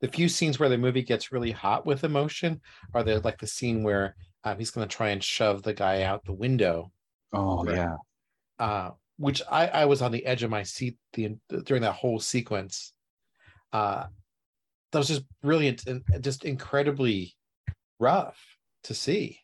The few scenes where the movie gets really hot with emotion are there like the scene where um, he's going to try and shove the guy out the window. Oh right? yeah. Uh, which I, I was on the edge of my seat the during that whole sequence. Uh, that was just brilliant and just incredibly rough to see.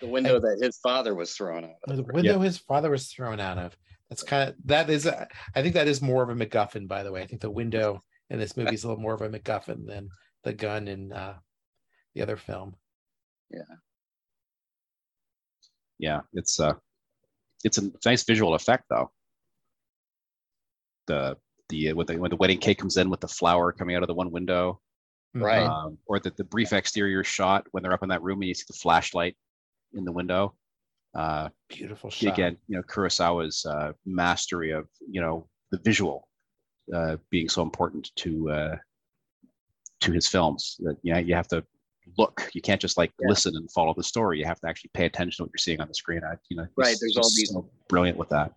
The window and, that his father was thrown out of. The window yeah. his father was thrown out of. That's kind of that is. A, I think that is more of a MacGuffin. By the way, I think the window in this movie is a little more of a MacGuffin than the gun in uh, the other film. Yeah. Yeah, it's uh, it's a nice visual effect though. The the when the when the wedding cake comes in with the flower coming out of the one window, right. Um, or the, the brief exterior shot when they're up in that room and you see the flashlight in the window. Uh, beautiful shot. again you know kurosawa's uh, mastery of you know the visual uh, being so important to uh, to his films that you know you have to look. You can't just like yeah. listen and follow the story. You have to actually pay attention to what you're seeing on the screen. I, you know right there's all these so brilliant with that.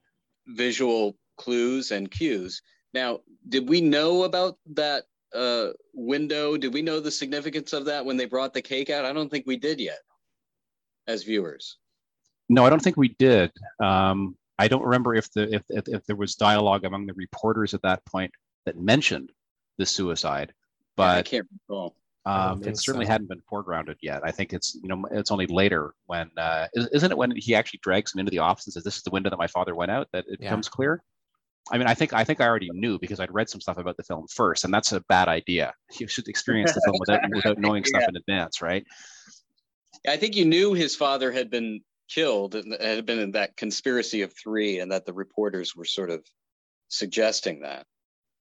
visual clues and cues. Now did we know about that uh, window? Did we know the significance of that when they brought the cake out? I don't think we did yet as viewers. No, I don't think we did. Um, I don't remember if the if, if, if there was dialogue among the reporters at that point that mentioned the suicide, but yeah, I can't recall. Um, it certainly so. hadn't been foregrounded yet. I think it's you know it's only later when uh, isn't it when he actually drags him into the office and says this is the window that my father went out that it yeah. becomes clear. I mean, I think I think I already knew because I'd read some stuff about the film first, and that's a bad idea. <laughs> You should experience the film without <laughs> without knowing stuff yeah. in advance, right? I think you knew his father had been killed and had been in that conspiracy of three and that the reporters were sort of suggesting that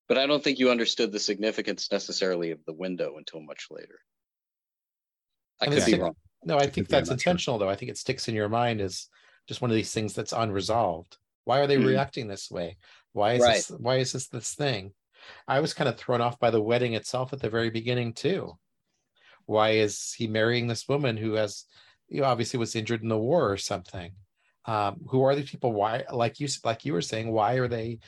but i don't think you understood the significance necessarily of the window until much later i And could be wrong No, I Could think that's not sure. intentional, though. I think it sticks in your mind as just one of these things that's unresolved. Why are they Mhm. reacting this way? Why is this? Why is this this thing? I was kind of thrown off by the wedding itself at the very beginning too. Why is he marrying this woman who has, you know, obviously was injured in the war or something? Um, who are these people? Why, like you like you were saying, why are they?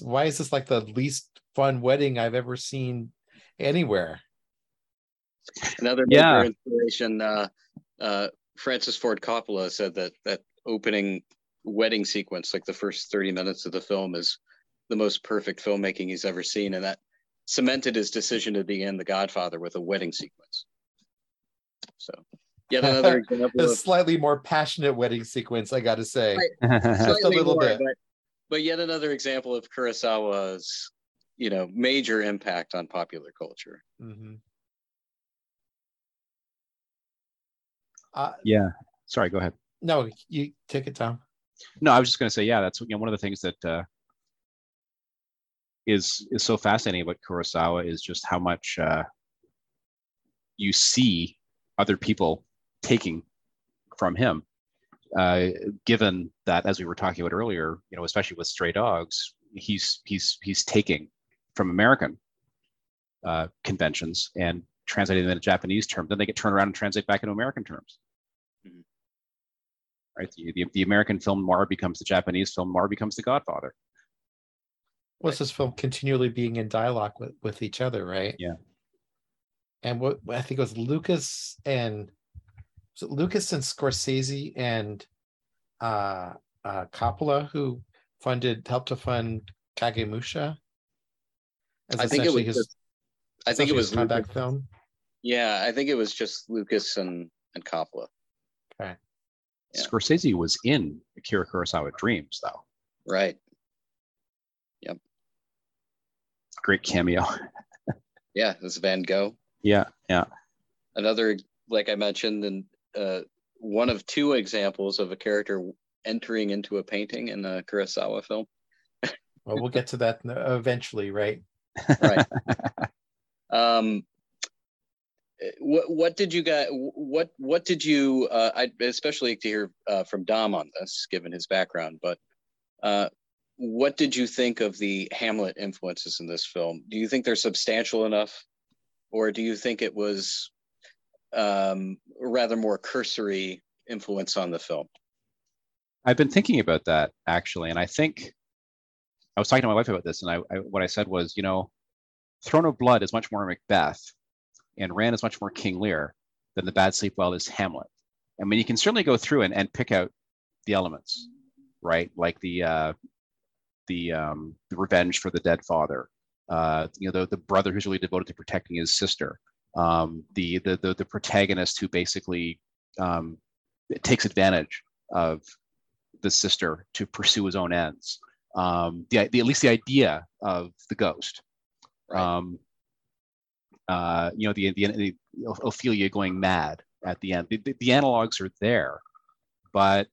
Why is this like the least fun wedding I've ever seen anywhere? Another Yeah. major inspiration. Uh, uh, Francis Ford Coppola said that that opening wedding sequence, like the first thirty minutes of the film, is the most perfect filmmaking he's ever seen, and that cemented his decision to begin The Godfather with a wedding sequence. So, yet another <laughs> example A of slightly more passionate wedding sequence, I got to say. Right. <laughs> Just a little more, bit. but but yet another example of Kurosawa's, you know, major impact on popular culture. Mm-hmm. Uh, yeah. Sorry, go ahead. no, you take it down. No, I was just going to say, yeah, that's you know one of the things that uh, is is so fascinating about Kurosawa is just how much uh, you see other people taking from him. Uh, given that, as we were talking about earlier, you know, especially with Stray Dogs, he's he's he's taking from American uh, conventions and translating them into Japanese terms. Then they get turned around and translate back into American terms. Right, the, the, the American film noir becomes the Japanese film noir becomes the Godfather. What's this film continually being in dialogue with, with each other, right? Yeah. And what I think it was Lucas and was it Lucas and Scorsese and uh, uh, Coppola who funded helped to fund Kagemusha. As I think it was. his- just- I think it essentially his was comeback Lucas. film. Yeah, I think it was just Lucas and and Coppola. Yeah. Scorsese was in Akira Kurosawa Dreams, though. Right. Yep. Great cameo. <laughs> Yeah, it's Van Gogh. yeah, yeah. Another, like I mentioned, and uh, one of two examples of a character entering into a painting in a Kurosawa film. Well, we'll get to that eventually, right? Right. <laughs> um, what what did you guys what what did you uh, I'd especially to hear uh, from Dom on this, given his background, but uh, what did you think of the Hamlet influences in this film? Do you think they're substantial enough, or do you think it was um, rather more cursory influence on the film? I've been thinking about that actually, and I think I was talking to my wife about this, and I, I what I said was, you know, Throne of Blood is much more Macbeth, and Ran is much more King Lear than The Bad Sleep Well is Hamlet. I mean, you can certainly go through and, and pick out the elements, right? Like the uh, the um, the revenge for the dead father, uh, you know, the, the brother who's really devoted to protecting his sister, um, the, the the the protagonist who basically um, takes advantage of the sister to pursue his own ends. Um, the, the at least the idea of the ghost. Right. Um, uh, you know, the, the the Ophelia going mad at the end. The, the, the analogs are there, but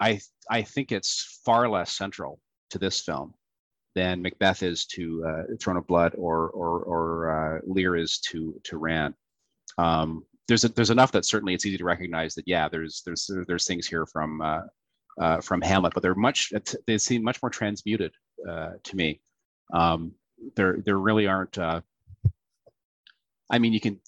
I I think it's far less central to this film than Macbeth is to uh, Throne of Blood or or or uh, Lear is to to Ran. Um, there's a, there's enough that certainly it's easy to recognize that yeah there's there's there's things here from uh, uh, from Hamlet, but they're much they seem much more transmuted uh, to me. Um, there there really aren't. Uh, I mean, you can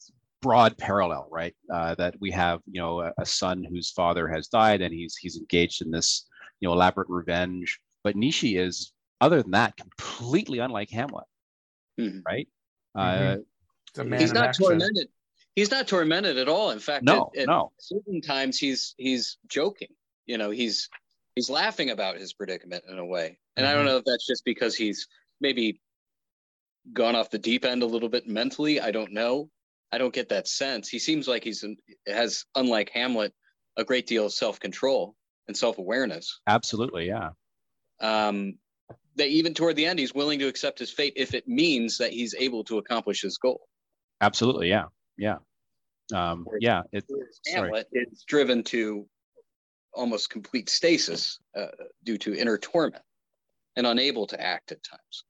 broad parallel, right? Uh, that we have, you know, a, a son whose father has died, and he's he's engaged in this, you know, elaborate revenge. But Nishi is, other than that, completely unlike Hamlet, right? Mhm. Uh, It's a man He's not action. tormented. He's not tormented at all. In fact, no, at, at no, certain times he's he's joking. You know, he's he's laughing about his predicament in a way. And I don't Mhm. know if that's just because he's maybe gone off the deep end a little bit mentally. I don't know. I don't get that sense. He seems like he's has, unlike Hamlet, a great deal of self control and self awareness. absolutely, yeah, Um, that even toward the end, he's willing to accept his fate if it means that he's able to accomplish his goal. absolutely, yeah, yeah, um, yeah. It, sorry. Hamlet is driven to almost complete stasis uh, due to inner torment and unable to act at times.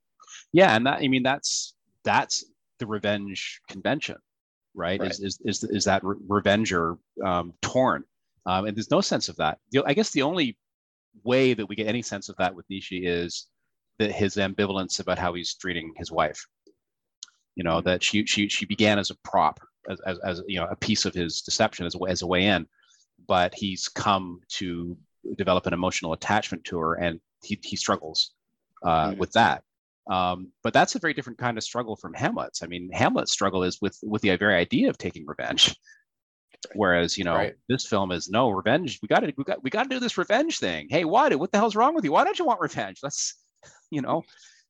Yeah, and that I mean that's that's the revenge convention, right? Right. Is, is is is that re- revenger um, torn? Um, and there's no sense of that. The- I guess the only way that we get any sense of that with Nishi is that his ambivalence about how he's treating his wife. You know that she she she began as a prop, as as, as you know a piece of his deception as a, way- as a way in, but he's come to develop an emotional attachment to her, and he he struggles uh, Mhm. with that. Um, but that's a very different kind of struggle from Hamlet's. I mean, Hamlet's struggle is with with the very idea of taking revenge. <laughs> Whereas, you know, Right. this film is no revenge. We got to we got we got to do this revenge thing. Hey, why? Do what the hell's wrong with you? Why don't you want revenge? Let's, <laughs> you know,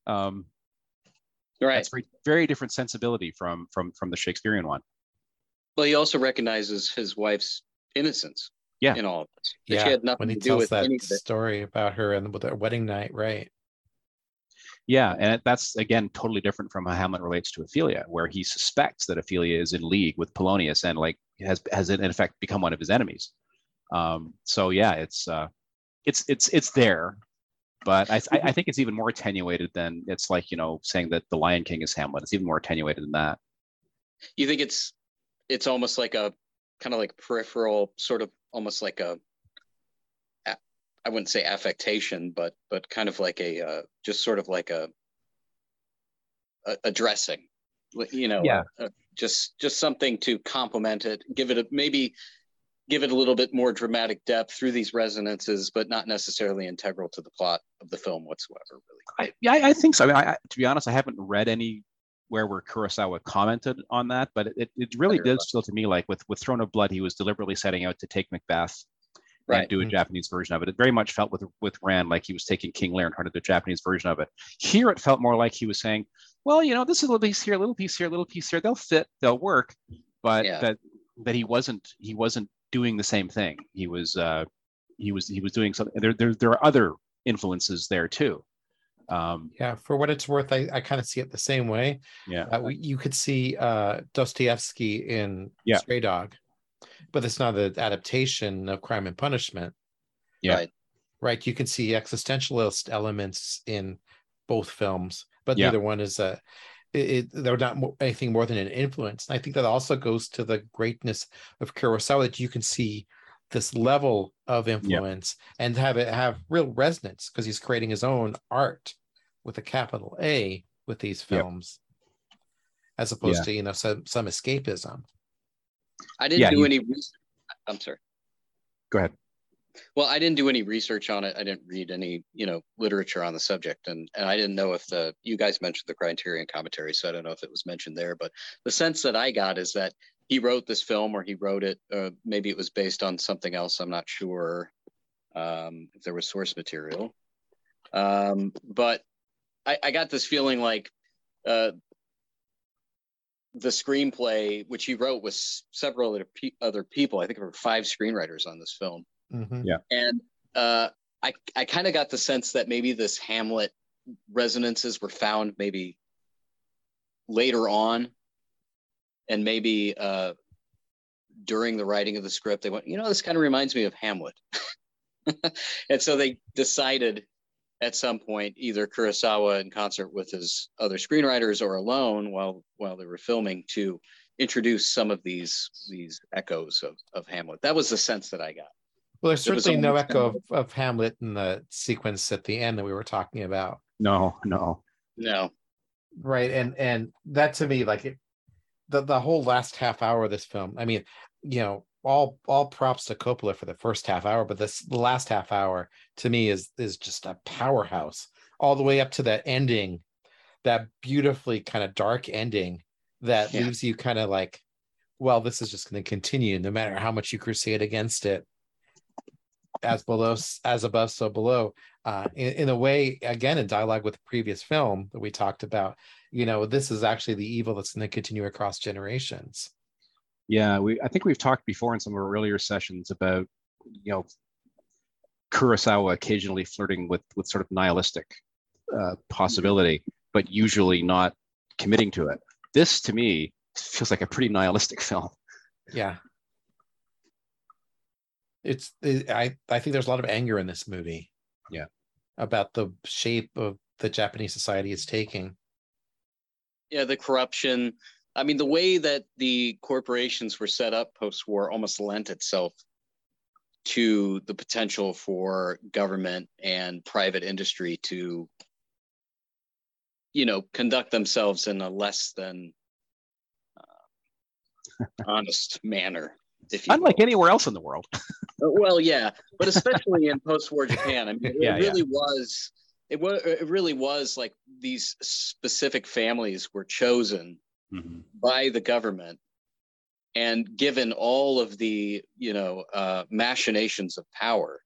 um, Right. that's very very different sensibility from from from the Shakespearean one. Well, he also recognizes his wife's innocence. Yeah. In all of this. That Yeah, she had nothing when he to do tells with that any of it. story about her and with their wedding night, right? Yeah, and that's again totally different from how Hamlet relates to Ophelia, where he suspects that Ophelia is in league with Polonius and like has has in effect become one of his enemies. Um, so yeah, it's uh, it's it's it's there, but I, I think it's even more attenuated than it's like you know saying that the Lion King is Hamlet. It's even more attenuated than that. You think it's it's almost like a kind of like peripheral, sort of almost like a- I wouldn't say affectation, but but kind of like a uh, just sort of like a a, a dressing, you know, Yeah. uh, just just something to complement it, give it a maybe give it a little bit more dramatic depth through these resonances, but not necessarily integral to the plot of the film whatsoever. Really, I, yeah, I, think so. I mean, I, to be honest, I haven't read any where where Kurosawa commented on that, but it, it really did feel to me like with with Throne of Blood, he was deliberately setting out to take Macbeth and do a Mhm. Japanese version of it. It very much felt with with Ran like he was taking King Lear and trying to do a Japanese version of it. Here, it felt more like he was saying, "Well, you know, this is a little piece here, a little piece here, a little piece here. They'll fit, they'll work," but Yeah. that that he wasn't he wasn't doing the same thing. He was uh, he was he was doing something. There there there are other influences there too. Um, Yeah, for what it's worth, I, I kind of see it the same way. yeah. Uh, we, you could see uh, Dostoevsky in Yeah. Stray Dog, but it's not an adaptation of Crime and Punishment, Yeah. Right. right? You can see existentialist elements in both films, but Yeah. neither one is a. It, it, they're not mo- anything more than an influence. And I think that also goes to the greatness of Kurosawa that you can see this level of influence and have it have real resonance because he's creating his own art with a capital A with these Yep. films, as opposed Yeah. to you know some some escapism. I didn't Yeah, do you- any. res- I'm sorry. Go ahead. Well, I didn't do any research on it. I didn't read any, you know, literature on the subject, and and I didn't know if the you guys mentioned the Criterion commentary, so I don't know if it was mentioned there. But the sense that I got is that he wrote this film, or he wrote it. Uh, maybe it was based on something else. I'm not sure um, if there was source material. Um, but I, I got this feeling like uh, the screenplay, which he wrote, with several other, pe- other people. I think there were five screenwriters on this film Mhm. Yeah. and uh, I I kind of got the sense that maybe this Hamlet resonances were found maybe later on, and maybe uh, during the writing of the script they went, you know, this kind of reminds me of Hamlet, <laughs> and so they decided at some point either Kurosawa in concert with his other screenwriters or alone while while they were filming to introduce some of these these echoes of, of Hamlet. That was the sense that I got. Well, there's There was certainly no echo of, of Hamlet in the sequence at the end that we were talking about, No, no. No, right? And and that to me, like it, the the whole last half hour of this film. I mean, you know, all all props to Coppola for the first half hour, but this the last half hour to me is is just a powerhouse, all the way up to that ending, that beautifully kind of dark ending that Yeah. leaves you kind of like, well, this is just going to continue no matter how much you crusade against it. As below, as above, so below. Uh, in, in a way, again, in dialogue with the previous film that we talked about, you know, this is actually the evil that's going to continue across generations. Yeah, we I think we've talked before in some of our earlier sessions about you know Kurosawa occasionally flirting with with sort of nihilistic uh, possibility, but usually not committing to it. This to me feels like a pretty nihilistic <laughs> film. Yeah. it's it, I I think there's a lot of anger in this movie. Yeah. About the shape of the Japanese society is taking. Yeah, the corruption. I mean, the way that the corporations were set up post-war almost lent itself to the potential for government and private industry to you know conduct themselves in a less than uh, <laughs> honest manner if you unlike will. anywhere else in the world. <laughs> Uh, well yeah but especially in post-war japan i mean it Yeah, yeah. really was it was it really was like these specific families were chosen Mhm. by the government and given all of the you know uh, machinations of power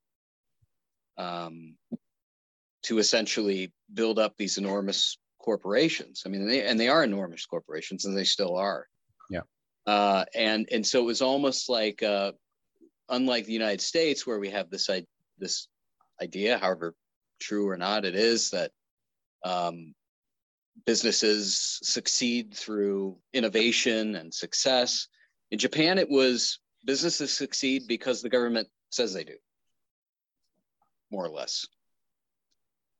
um, to essentially build up these enormous corporations i mean they, and they are enormous corporations and they still are Yeah. uh, and and so it was almost like uh, unlike the united states where we have this i- this idea however true or not it is that um, businesses succeed through innovation and success. In Japan, it was businesses succeed because the government says they do, more or less.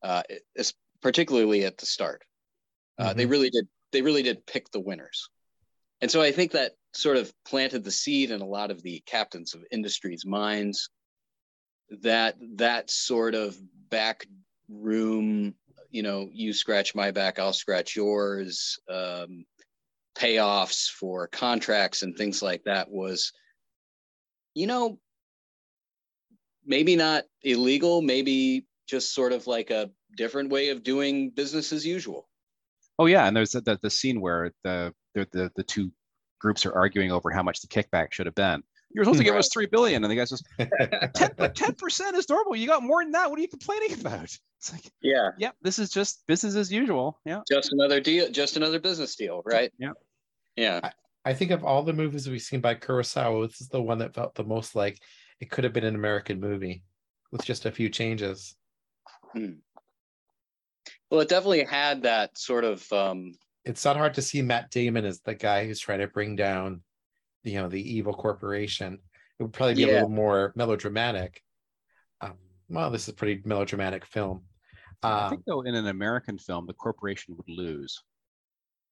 Uh, it's particularly at the start, uh, they really did. They really did pick the winners, and so I think that sort of planted the seed in a lot of the captains of industry's minds that that sort of back room you know, you scratch my back, I'll scratch yours, um, payoffs for contracts and things like that was, you know, maybe not illegal, maybe just sort of like a different way of doing business as usual. Oh yeah, and there's the, the, scene where the the the two groups are arguing over how much the kickback should have been. You're supposed to give us three billion, and the guy says, <laughs> ten percent is normal. You got more than that. What are you complaining about? <laughs> It's like, Yeah. yep, this is just business as usual. Yeah. Just another deal, just another business deal, right? Yeah. Yeah. I think of all the movies we've seen by Kurosawa, this is the one that felt the most like it could have been an American movie with just a few changes. Hmm. Well, it definitely had that sort of um It's not hard to see Matt Damon as the guy who's trying to bring down, you know, the evil corporation. It would probably be a little more melodramatic. Um, well, this is a pretty melodramatic film. I Um, think though, in an American film, the corporation would lose.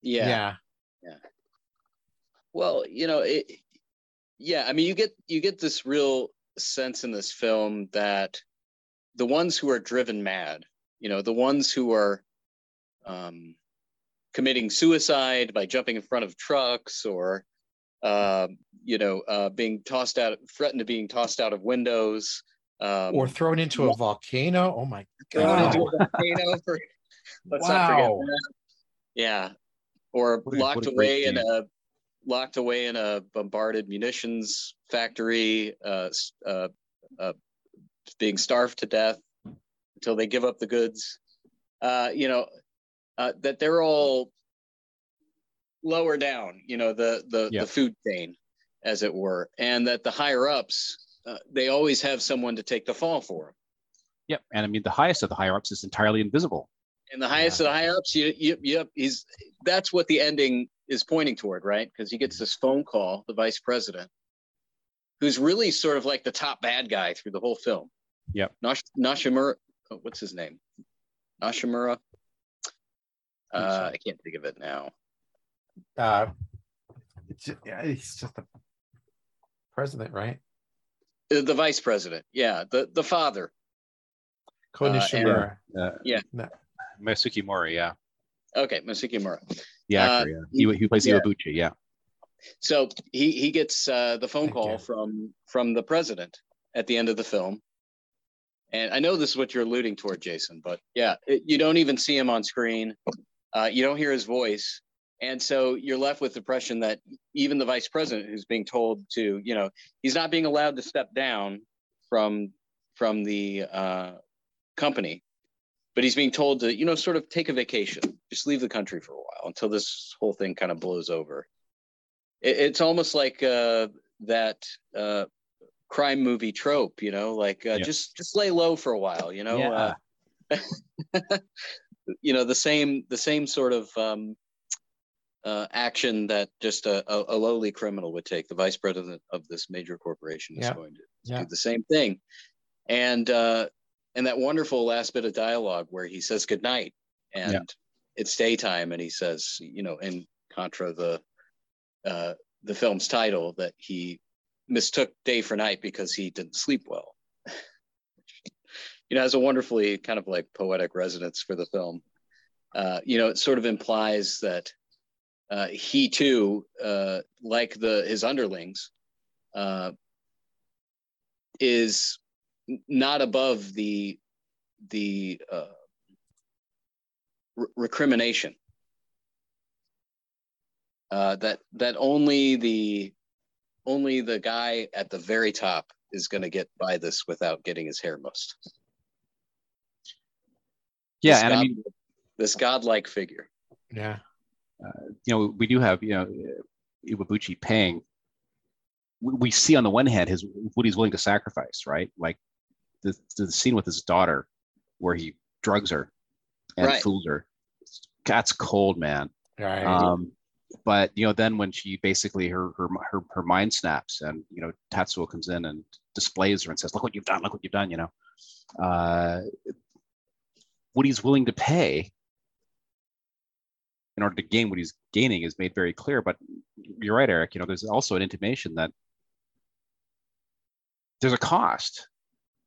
yeah. yeah, Well, you know, it yeah, I mean you get you get this real sense in this film that the ones who are driven mad, you know, the ones who are um committing suicide by jumping in front of trucks or um, you know, uh, being tossed out, threatened to being tossed out of windows, um, or thrown into a volcano. Oh my thrown into god! a volcano. For, let's not forget Wow. that. Yeah, or What locked a away in a locked away in a bombarded munitions factory, uh, uh, uh, being starved to death until they give up the goods. Uh, you know, uh, that they're all lower down. You know, the the Yeah. the food chain, as it were, and that the higher ups. Uh, they always have someone to take the fall for them. Yep. And I mean, the highest of the higher ups is entirely invisible. And the highest of the higher ups, you, you, yep, he's that's what the ending is pointing toward, right? Because he gets this phone call, the vice president, who's really sort of like the top bad guy through the whole film. Yep. Nash, Nashimura, oh, what's his name? Nashimura. Uh, I can't think of it now. Uh, it's yeah, he's just the president, right? Uh, The vice president, yeah, the the father. Ko Uh, and- Uh, Yeah. No. Masuki Mori, yeah. Okay, Masuki Mori. The Uh, yeah. He, he plays yeah. Iwabuchi, yeah. So he he gets uh, the phone Thank call you. from from the president at the end of the film, and I know this is what you're alluding toward, Jason. But yeah, it, you don't even see him on screen. Uh, you don't hear his voice, and so you're left with the impression that even the vice president, who's being told to, you know, he's not being allowed to step down from from the uh, company, but he's being told to, you know, sort of take a vacation, just leave the country for a while until this whole thing kind of blows over it, it's almost like uh, that uh, crime movie trope, you know, like uh, Yeah. just just lay low for a while, you know. Yeah. Uh, <laughs> you know the same the same sort of um, uh, action that just a, a, a, lowly criminal would take. The vice president of this major corporation is going to, to do the same thing, and uh, and that wonderful last bit of dialogue where he says good night and yeah. it's daytime and he says you know in contra the uh, the film's title that he mistook day for night because he didn't sleep well. <laughs> You know has a wonderfully kind of like poetic resonance for the film. Uh, you know it sort of implies that uh, he too uh, like the his underlings uh, is not above the the uh, recrimination uh, that that only the only the guy at the very top is going to get by this without getting his hair mussed. Yeah, this and God, I mean this godlike figure. Yeah, uh, you know, we do have you know Iwabuchi paying. We, we see on the one hand his what he's willing to sacrifice, right? Like the, the scene with his daughter where he drugs her and right. fools her. That's cold, man. Right. Um, but you know, then when she basically her her her, her mind snaps, and you know, Tatsuo comes in and displays her and says, "Look what you've done! Look what you've done!" You know, uh, what he's willing to pay in order to gain what he's gaining is made very clear. But you're right, Eric. You know, there's also an intimation that there's a cost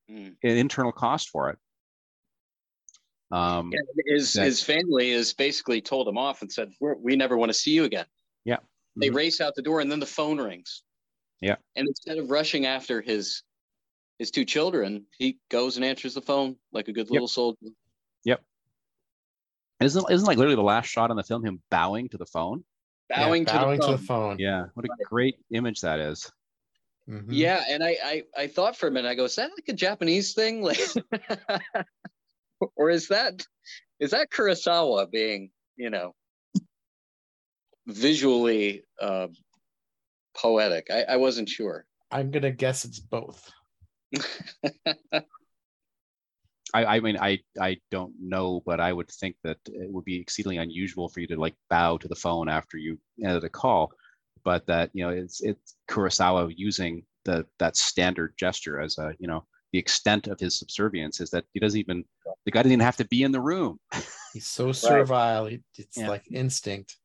mm. an internal cost for it. Um, yeah, his that, his family has basically told him off and said, "We never want to see you again." Yeah, they mm-hmm. race out the door, and then the phone rings. Yeah, and instead of rushing after his his two children, he goes and answers the phone like a good little yep. soldier. Yep. Isn't isn't like literally the last shot in the film him bowing to the phone? Bowing, yeah, bowing to, the to, the phone. Yeah, what a great image that is. Mm-hmm. Yeah, and I, I I thought for a minute, I go, is that like a Japanese thing, <laughs> like, or is that is that Kurosawa being, you know, visually uh, poetic? I, I wasn't sure. I'm gonna guess it's both. <laughs> I, I mean, I, I don't know, but I would think that it would be exceedingly unusual for you to like bow to the phone after you ended a call but that you know it's it's Kurosawa using the that standard gesture as a you know the extent of his subservience is that he doesn't even the guy doesn't even have to be in the room. <laughs> He's so servile. Right. It's yeah. like instinct.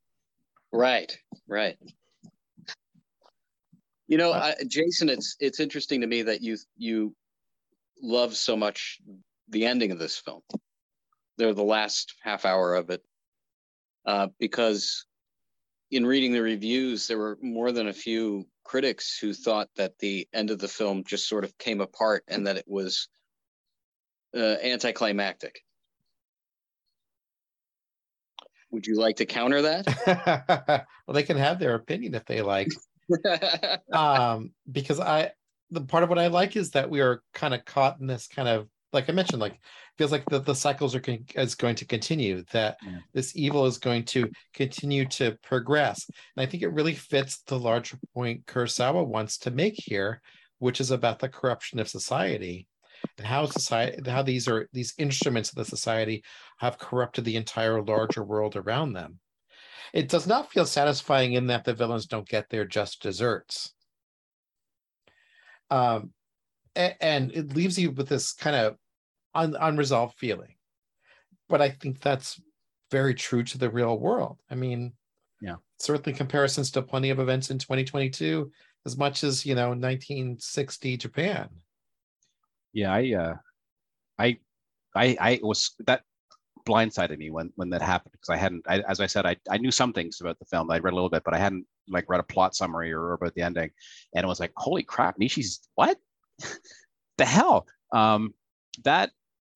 Right. Right. You know, uh, I, Jason, it's it's interesting to me that you you love so much the ending of this film. They're the last half hour of it, uh, because in reading the reviews, there were more than a few critics who thought that the end of the film just sort of came apart and that it was uh, anticlimactic. Would you like to counter that? <laughs> well, they can have their opinion if they like. <laughs> um, because I, the part of what I like is that we are kind of caught in this kind of like I mentioned, like feels like the, the cycles are con- is going to continue, that yeah. this evil is going to continue to progress. And I think it really fits the larger point Kurosawa wants to make here, which is about the corruption of society and how society how these are these instruments of the society have corrupted the entire larger world around them. It does not feel satisfying in that the villains don't get their just desserts. Um, and it leaves you with this kind of un, unresolved feeling. But I think that's very true to the real world. I mean, yeah, certainly comparisons to plenty of events in 2022, as much as you know 1960 Japan. Yeah, I, uh, I, I, I was that blindsided me when when that happened because I hadn't, I, as I said, I, I knew some things about the film. I'd read a little bit, but I hadn't like read a plot summary or about the ending, and it was like, holy crap, Nishi's what? <laughs> the hell? Um, that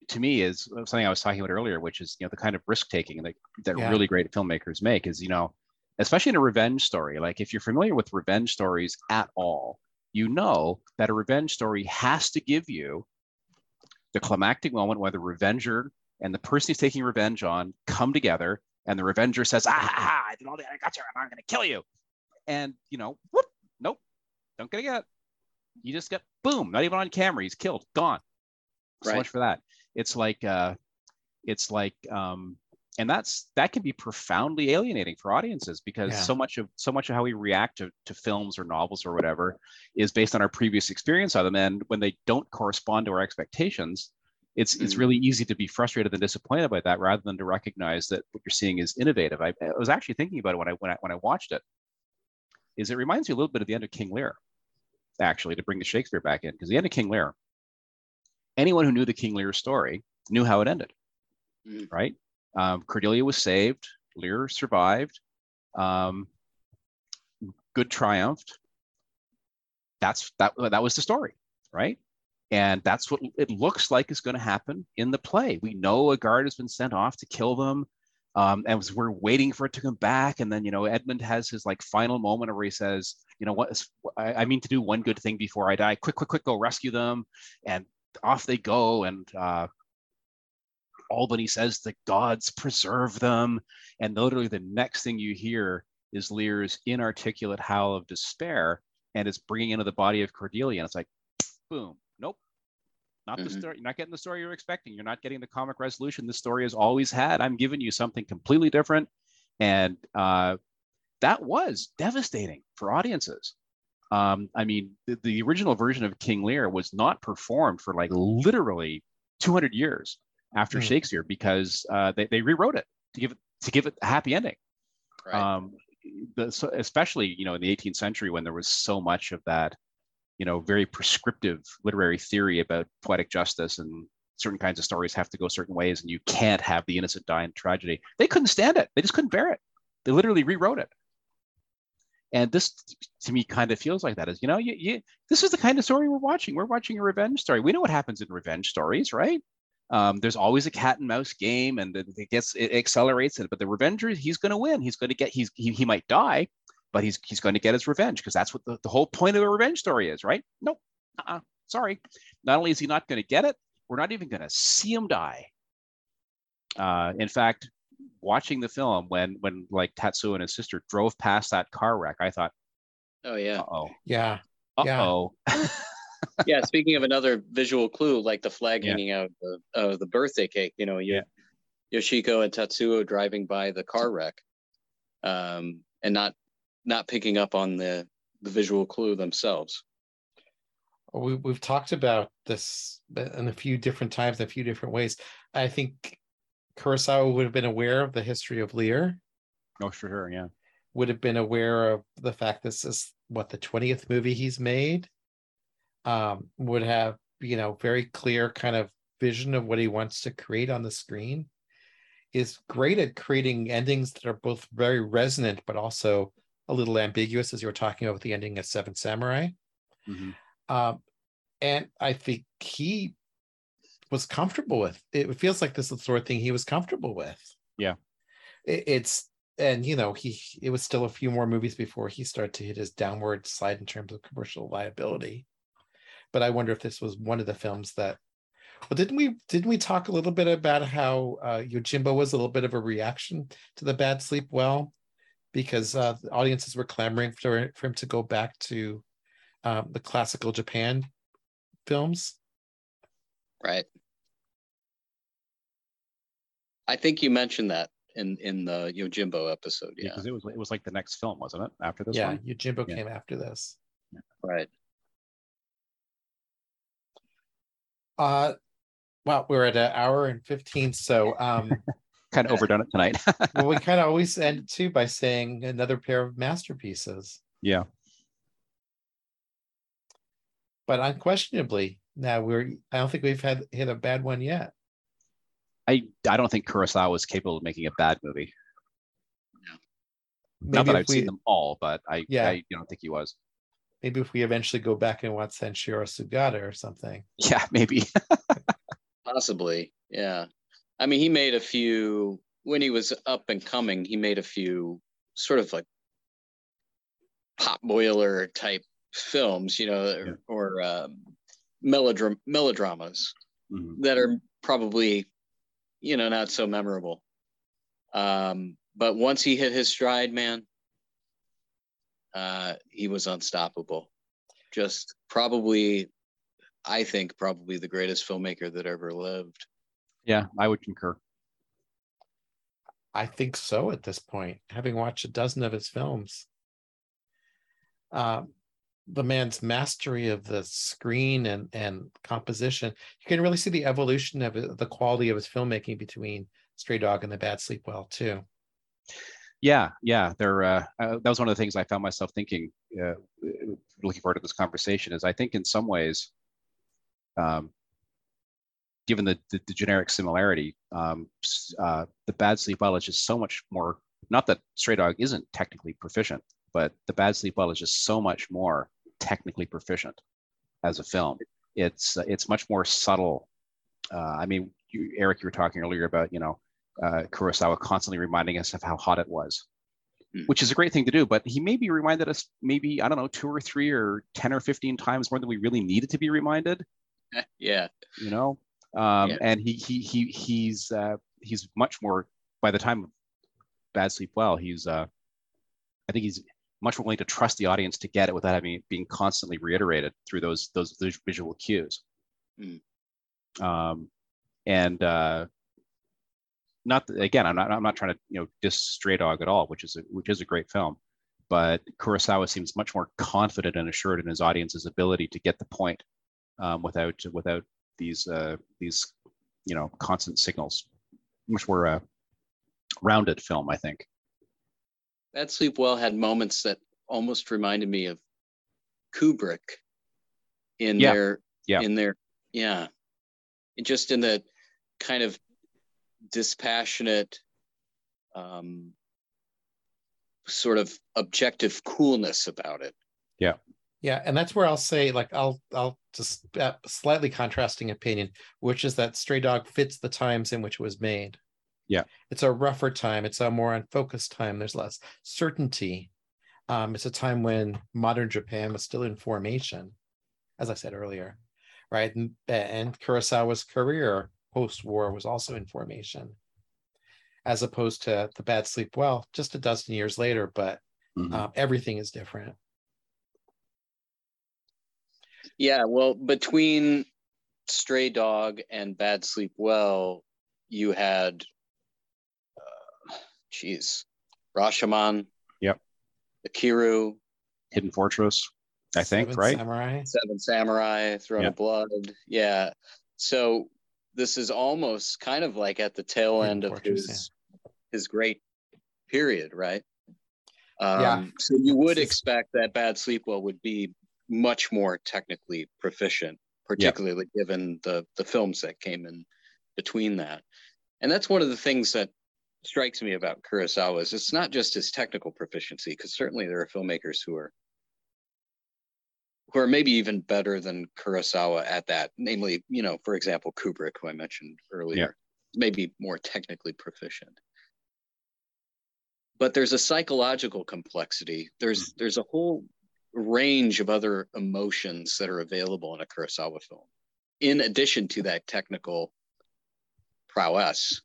to me is something I was talking about earlier, which is you know the kind of risk taking that that yeah. really great filmmakers make is you know especially in a revenge story. Like if you're familiar with revenge stories at all, you know that a revenge story has to give you the climactic moment where the revenger and the person he's taking revenge on come together, and the revenger says, "Ah, ah I did all that, I got you, I'm going to kill you," and you know, whoop, nope, don't get it. You just get boom, not even on camera, he's killed, gone. So right. much for that. It's like uh, it's like um, and that's that can be profoundly alienating for audiences because Yeah. so much of so much of how we react to, to films or novels or whatever is based on our previous experience of them and when they don't correspond to our expectations it's it's Mhm. really easy to be frustrated and disappointed by that rather than to recognize that what you're seeing is innovative i, I was actually thinking about it when i when i when i watched it is it reminds me a little bit of the end of king lear actually to bring the shakespeare back in because the end of king lear anyone who knew the king lear story knew how it ended Mhm. right? Um, cordelia was saved lear survived um, good triumphed. That's that that was the story right? And that's what it looks like is going to happen in the play. We know a guard has been sent off to kill them um, and was- we're waiting for it to come back and then you know edmund has his like final moment where he says you know what is, I, I mean to do one good thing before i die. Quick quick quick go rescue them. And off they go and uh, albany says the gods preserve them. And literally the next thing you hear is lear's inarticulate howl of despair and it's bringing into the body of cordelia. And it's like boom nope. Not the Mhm. story you're not getting the story you're expecting. You're not getting the comic resolution the story has always had. I'm giving you something completely different. And uh, that was devastating for audiences um, i mean the, the original version of king lear was not performed for like literally 200 years after Hmm. shakespeare because uh, they, they rewrote it to give it to give it a happy ending. Right. um, the, so especially you know in the 18th century when there was so much of that you know very prescriptive literary theory about poetic justice and certain kinds of stories have to go certain ways and you can't have the innocent die in tragedy. They couldn't stand it. They just couldn't bear it. They literally rewrote it and this to me kind of feels like that is you know you, you this is the kind of story we're watching. We're watching a revenge story. We know what happens in revenge stories right? Um, there's always a cat and mouse game and it gets it accelerates it but the revenger he's going to win. He's going to get he's he, he might die but he's he's going to get his revenge because that's what the, the whole point of a revenge story is right? Nope. Uh-uh, sorry. Not only is he not going to get it we're not even going to see him die. Uh, in fact watching the film when when like tatsuo and his sister drove past that car wreck i thought oh yeah. uh-oh Yeah. Yeah. uh-oh <laughs> yeah. Speaking of another visual clue, like the flag Yeah. hanging out of the, of the birthday cake, you know, you, Yoshiko and Tatsuo driving by the car wreck, um, and not not picking up on the the visual clue themselves. we, we've talked about this in a few different times, a few different ways. I think Kurosawa would have been aware of the history of Lear, oh sure yeah would have been aware of the fact this is what the 20th movie he's made, um, would have, you know, very clear kind of vision of what he wants to create on the screen. Is great at creating endings that are both very resonant but also a little ambiguous, as you were talking about with the ending of Seven Samurai. Mhm. Um, and I think he was comfortable with. It feels like this is the sort of thing he was comfortable with. Yeah. It, it's and you know he it was still a few more movies before he started to hit his downward slide in terms of commercial viability. But I wonder if this was one of the films that. Well, didn't we didn't we talk a little bit about how uh, Yojimbo was a little bit of a reaction to the Bad Sleep Well, because uh, the audiences were clamoring for for him to go back to um, the classical Japan films. Right. I think you mentioned that in in the Yojimbo episode. yeah Yeah. because it was it was like the next film wasn't it after this yeah, one Yojimbo Yeah. came after this. Right. Uh, well, we're at an hour and fifteen, so um, <laughs> kind of overdone it tonight <laughs> well, we kind of always end too by saying another pair of masterpieces, yeah but unquestionably, now we're. I don't think we've had hit a bad one yet. I I don't think Kurosawa was capable of making a bad movie. Not that I've we, seen them all, but I Yeah. I don't think he was. maybe if we eventually go back and watch Sanshiro Sugata or something. Yeah, <laughs> maybe. Possibly. Yeah. I mean, he made a few when he was up and coming. He made a few sort of like pop boiler type films, you know, Yeah. or um, melodram- melodramas Mhm. that are probably, you know, not so memorable. Um, but once he hit his stride, man, uh, he was unstoppable. Just probably, I think, probably the greatest filmmaker that ever lived. Yeah, I would concur. I think so at this point, having watched a dozen of his films. Um, the man's mastery of the screen and and composition you can really see the evolution of the quality of his filmmaking between stray dog and the bad sleep well too. Yeah yeah there uh, uh, that was one of the things i found myself thinking uh, looking forward to this conversation is i think in some ways um, given the, the, the, generic similarity um, uh, the bad sleep well is just so much more not that stray dog isn't technically proficient but the bad sleep well is just so much more technically proficient as a film. It's it's much more subtle. Uh, I mean, you, Eric, you were talking earlier about you know uh, Kurosawa constantly reminding us of how hot it was, mm. which is a great thing to do. But he maybe reminded us maybe I don't know two or three or ten or fifteen times more than we really needed to be reminded. <laughs> yeah, you know, um, yeah. and he he he he's uh, he's much more by the time of Bad Sleep Well. He's uh, I think he's much more willing to trust the audience to get it without having being constantly reiterated through those those, those visual cues. Mm. Um, and uh, not again, I'm not I'm not trying to you know diss Stray Dog at all, which is a, which is a great film, but Kurosawa seems much more confident and assured in his audience's ability to get the point um, without without these uh, these you know constant signals. Much more uh, rounded film, I think. Bad Sleep Well had moments that almost reminded me of Kubrick in yeah. their yeah. in their yeah. Just in the kind of dispassionate um, sort of objective coolness about it. Yeah. Yeah, and that's where I'll say, like, I'll I'll just uh, slightly contrasting opinion, which is that Stray Dog fits the times in which it was made. Yeah. It's a rougher time. It's a more unfocused time. There's less certainty. Um, it's a time when modern Japan was still in formation, as I said earlier, right? And, and Kurosawa's career post-war was also in formation, as opposed to the Bad Sleep Well, just a dozen years later. But mm-hmm. uh, everything is different. Yeah, well, between Stray Dog and Bad Sleep Well, you had Jeez, Rashomon. Yep. Ikiru. Hidden Fortress. I think Seven right. Samurai. Seven Samurai. Throne yep. of Blood. Yeah. So this is almost kind of like at the tail Hidden end of Fortress, his yeah. his great period, right? Um, yeah. So you would expect that Bad Sleep Well would be much more technically proficient, particularly yep. given the the films that came in between that. And that's one of the things that strikes me about Kurosawa is it's not just his technical proficiency, because certainly there are filmmakers who are who are maybe even better than Kurosawa at that. Namely, you know, for example, Kubrick, who I mentioned earlier, yeah. maybe more technically proficient. But there's a psychological complexity. There's mm-hmm. there's a whole range of other emotions that are available in a Kurosawa film, in addition to that technical prowess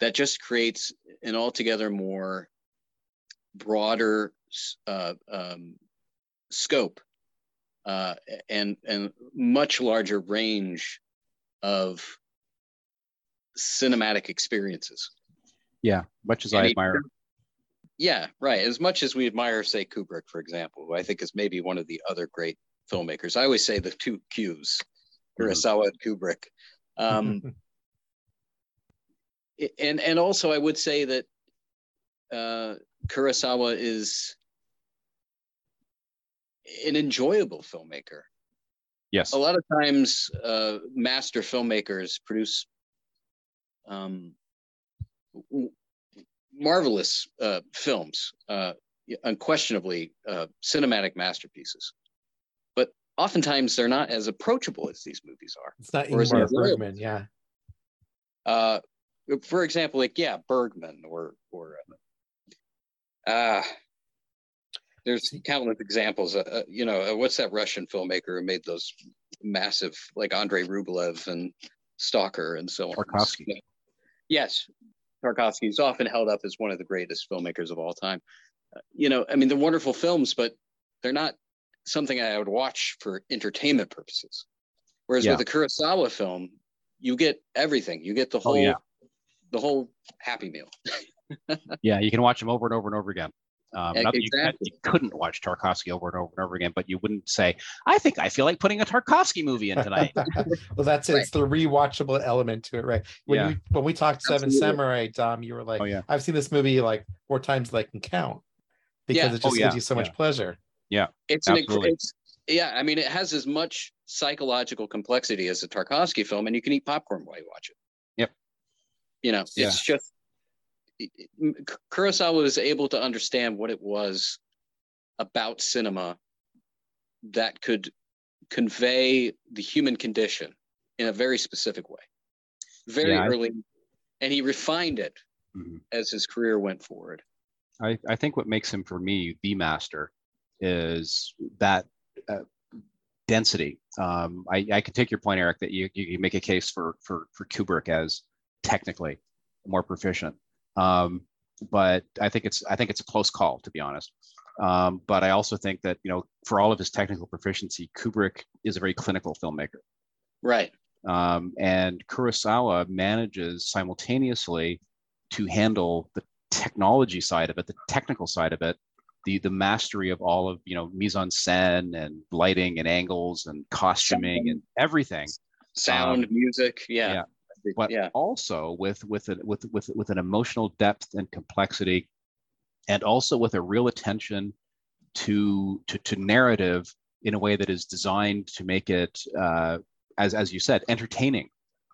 that just creates an altogether more broader uh, um, scope uh, and and much larger range of cinematic experiences. Yeah, much as and I admire. yeah, right. As much as we admire, say, Kubrick, for example, who I think is maybe one of the other great filmmakers. I always say the two Qs, mm-hmm. Kurosawa and Kubrick. Um, <laughs> and and also I would say that uh, Kurosawa is an enjoyable filmmaker. Yes. A lot of times, uh, master filmmakers produce um, marvelous uh, films, uh, unquestionably uh, cinematic masterpieces. But oftentimes, they're not as approachable as these movies are. It's not Ingmar Bergman, yeah. Uh, for example, like yeah, Bergman or or uh, uh there's countless examples. Uh, uh, you know, uh, what's that Russian filmmaker who made those massive, like Andrei Rublev and Stalker and so on. Tarkovsky. Yes, Tarkovsky is often held up as one of the greatest filmmakers of all time. Uh, you know, I mean, they're wonderful films, but they're not something I would watch for entertainment purposes. Whereas yeah. with a Kurosawa film, you get everything. You get the oh, whole oh, yeah the whole happy meal <laughs> yeah, you can watch them over and over and over again. Um, Yeah, not that you, exactly. you couldn't watch Tarkovsky over and over and over again, but you wouldn't say, "I think I feel like putting a Tarkovsky movie in tonight." <laughs> well, that's it. It's the rewatchable element to it, right? When Yeah. you when we talked Seven Samurai, Dom, you were like, oh yeah, I've seen this movie like four times that I can count because Yeah. it just Oh, gives you so much pleasure. yeah. It's an Absolutely. inc- it's yeah. I mean, it has as much psychological complexity as a Tarkovsky film, and you can eat popcorn while you watch it. You know, Yeah. it's just Kurosawa was able to understand what it was about cinema that could convey the human condition in a very specific way, very Yeah, early, and he refined it Mhm. as his career went forward. I, I think what makes him for me the master is that uh, density. Um, I, I can take your point, Eric, that you, you make a case for for for Kubrick as technically more proficient. Um, but I think it's I think it's a close call to be honest. Um, but I also think that you know for all of his technical proficiency, Kubrick is a very clinical filmmaker. Right. Um, and Kurosawa manages simultaneously to handle the technology side of it, the technical side of it, the the mastery of all of you know mise en scène and lighting and angles and costuming and everything, Sound, music. Yeah. yeah. But yeah. also with with a, with with with an emotional depth and complexity, and also with a real attention to to to narrative in a way that is designed to make it uh, as as you said entertaining,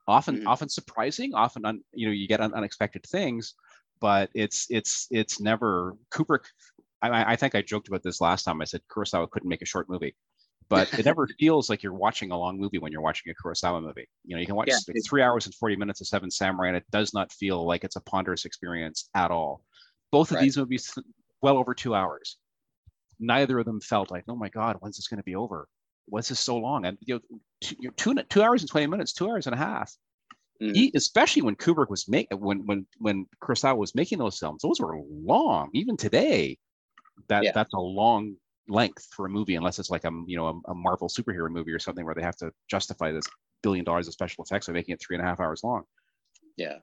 often Mhm. often surprising, often un, you know you get un, unexpected things, but it's it's it's never Kubrick. I- I, I think I joked about this last time. I said Kurosawa couldn't make a short movie, but it never <laughs> feels like you're watching a long movie when you're watching a Kurosawa movie. You know, you can watch Yeah, like three hours and 40 minutes of Seven Samurai, and it does not feel like it's a ponderous experience at all. Both of Right. these movies, well over two hours. Neither of them felt like, oh my God, when's this going to be over? What's this so long? And you know, two, two, two hours and 20 minutes, two hours and a half. Mhm. He, especially when Kubrick was making, when when when Kurosawa was making those films, those were long. Even today, that Yeah. that's a long length for a movie, unless it's like a you know a, a Marvel superhero movie or something where they have to justify this billion dollars of special effects by making it three and a half hours long. yeah.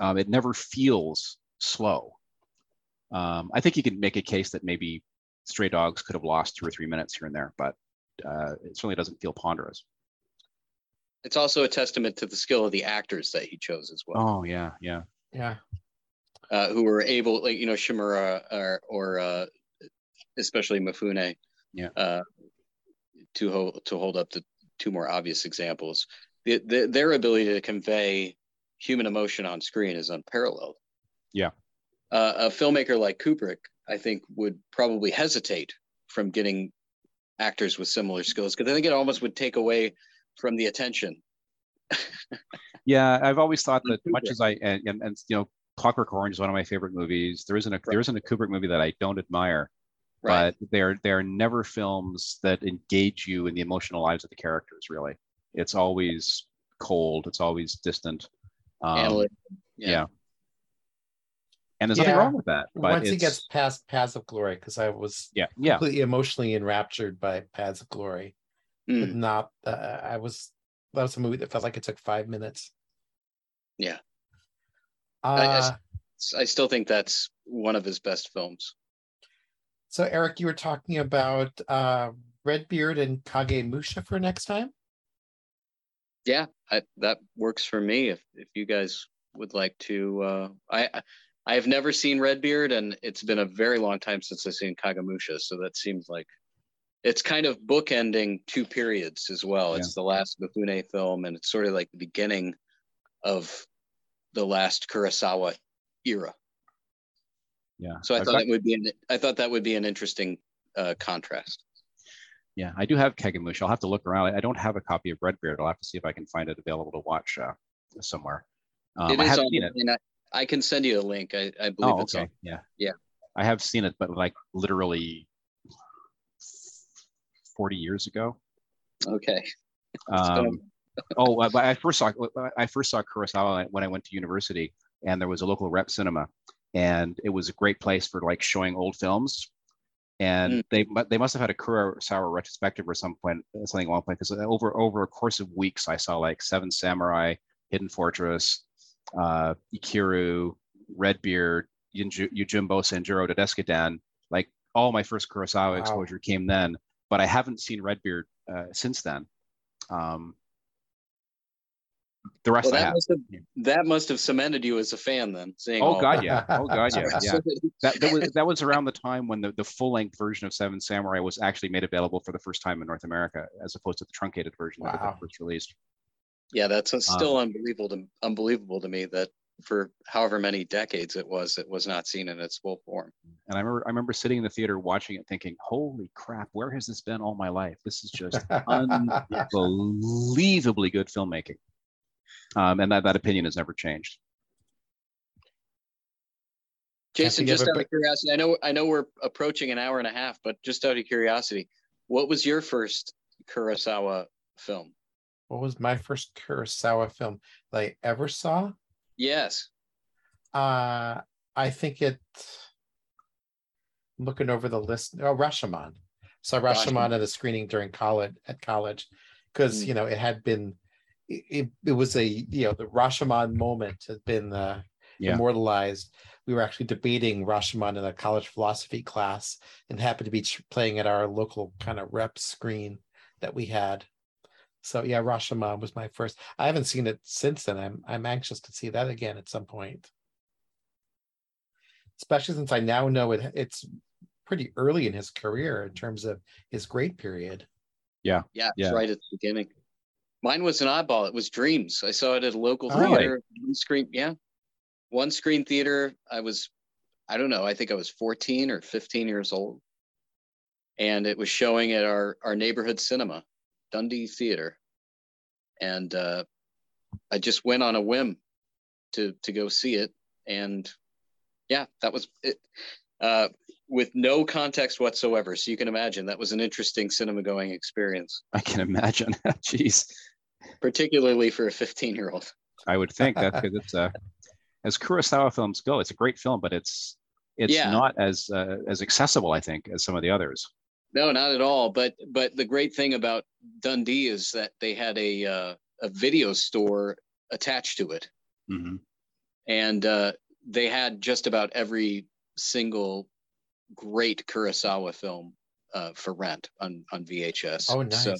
Um, it never feels slow. Um, I think you can make a case that maybe Stray Dogs could have lost two or three minutes here and there, but uh, it certainly doesn't feel ponderous. It's also a testament to the skill of the actors that he chose as well, Oh yeah, yeah. Yeah. uh, who were able, like you know, Shimura or or uh, especially Mafune. Yeah. uh, to hold to hold up the two more obvious examples. The, the, their ability to convey human emotion on screen is unparalleled. Yeah. Uh, a filmmaker like Kubrick, I think, would probably hesitate from getting actors with similar skills because I think it almost would take away from the attention. <laughs> Yeah, I've always thought that much as I and, and, and you know, Clockwork Orange is one of my favorite movies. There isn't a there isn't a Kubrick movie that I don't admire, Right. but they're they're never films that engage you in the emotional lives of the characters. Really, it's always cold. It's always distant. Um, Analytic. yeah. and there's nothing Yeah. wrong with that. But Once he gets past Paths of Glory, because I was yeah, yeah, completely emotionally enraptured by Paths of Glory, but Mm, not. Uh, I was. That was a movie that felt like it took five minutes. Yeah. Uh, I- I- I still think that's one of his best films. So Eric, you were talking about uh, Redbeard and Kagemusha for next time. Yeah, I, that works for me. If if you guys would like to, uh, I I- I have never seen Redbeard, and it's been a very long time since I've seen Kagemusha. So that seems like it's kind of bookending two periods as well. It's the last Mifune film, and it's sort of like the beginning of the last Kurosawa era. Yeah. So I I've thought got- that would be an I thought that would be an interesting uh, contrast. yeah, I do have Kagemusha. I'll have to look around. I, I don't have a copy of Redbeard. I'll have to see if I can find it available to watch uh, somewhere. Um, it I is have on, seen it. and I, I can send you a link. I, I believe Oh, it's okay. on. Yeah. Yeah. I have seen it, but like literally 40 years ago. Okay. <laughs> Um, oh, but I first saw I first saw Kurosawa when I went to university, and there was a local rep cinema, and it was a great place for like showing old films. And Mm. they they must have had a Kurosawa retrospective or some point something at one point because over over a course of weeks I saw like Seven Samurai, Hidden Fortress, uh, Ikiru, Redbeard, Yojimbo, Sanjuro, Dodes'ka-den. Like all my first Kurosawa wow. exposure came then, but I haven't seen Redbeard uh, since then. Um, the rest well, that must have that must have cemented you as a fan then. Seeing oh god, yeah, oh god, yeah, <laughs> yeah. that, that was that was around the time when the, the full length version of Seven Samurai was actually made available for the first time in North America, as opposed to the truncated version wow. that was first released. Yeah, that's still um, unbelievable to unbelievable to me that for however many decades it was, it was not seen in its full form. And I remember I remember sitting in the theater watching it, thinking, "Holy crap, where has this been all my life? This is just <laughs> unbelievably good filmmaking." Um, and that that opinion has never changed. Jason, just out of curiosity, I know I know we're approaching an hour and a half, but just out of curiosity, what was your first Kurosawa film? What was my first Kurosawa film that I ever saw? Yes. Uh, I think it. Looking over the list, oh Rashomon. Saw Rashomon at a screening during college at college, because mm. you know it had been it, it was a you know the Rashomon moment has been uh, yeah. immortalized. We were actually debating Rashomon in a college philosophy class and happened to be playing at our local kind of rep screen that we had. So yeah, Rashomon was my first. I haven't seen it since then. I'm I'm anxious to see that again at some point. Especially since I now know it it's pretty early in his career in terms of his great period. Yeah. Yeah, yeah. right at the beginning. Mine was an oddball. It was Dreams. I saw it at a local oh, theater. One screen, yeah, one screen theater. I was, I don't know. I think I was 14 or 15 years old, and it was showing at our our neighborhood cinema, Dundee Theater, and uh, I just went on a whim to to go see it, and yeah, that was it. Uh, with no context whatsoever. So you can imagine that was an interesting cinema going experience. I can imagine. <laughs> Jeez particularly for a 15 year old. I would think that because <laughs> it's a, as Kurosawa films go, it's a great film, but it's it's yeah. not as uh, as accessible, I think, as some of the others. No, not at all. But but the great thing about Dundee is that they had a uh, a video store attached to it, mm-hmm. and uh, they had just about every single great Kurosawa film uh, for rent on on VHS. Oh, nice. So,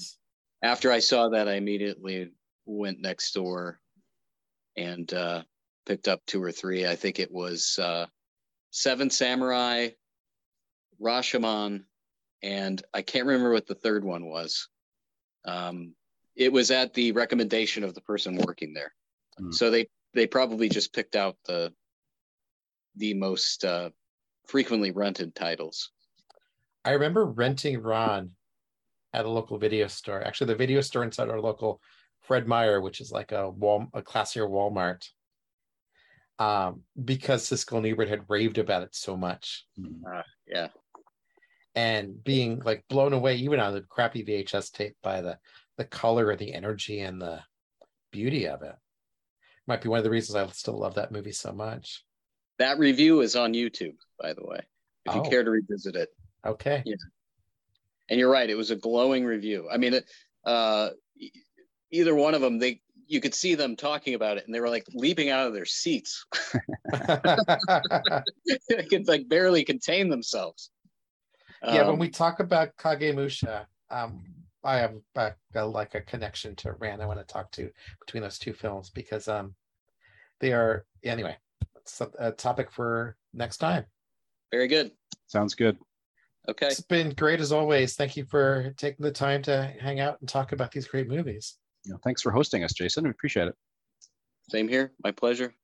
after I saw that, I immediately went next door and uh, picked up two or three. I think it was uh, Seven Samurai, Rashomon, and I can't remember what the third one was. Um, it was at the recommendation of the person working there, mm. so they they probably just picked out the the most uh, frequently rented titles. I remember renting Ran at a local video store. Actually, the video store inside our local Fred Meyer, which is like a wall, a classier Walmart, um, because Siskel and Ebert had raved about it so much. Uh, yeah. And being like blown away, even on the crappy VHS tape, by the the color and the energy and the beauty of it. Might be one of the reasons I still love that movie so much. That review is on YouTube, by the way, if oh. you care to revisit it. Okay. Yeah and you're right it was a glowing review. I mean uh, either one of them they you could see them talking about it and they were like leaping out of their seats. <laughs> They could like barely contain themselves. Yeah um, when we talk about kagemusha um, i have a, a, like a connection to ran i want to talk to between those two films because um, they are anyway it's a, a topic for next time. Very good. Sounds good Okay. It's been great as always. Thank you for taking the time to hang out and talk about these great movies. thanks for hosting us, Jason. We appreciate it. Same here. My pleasure.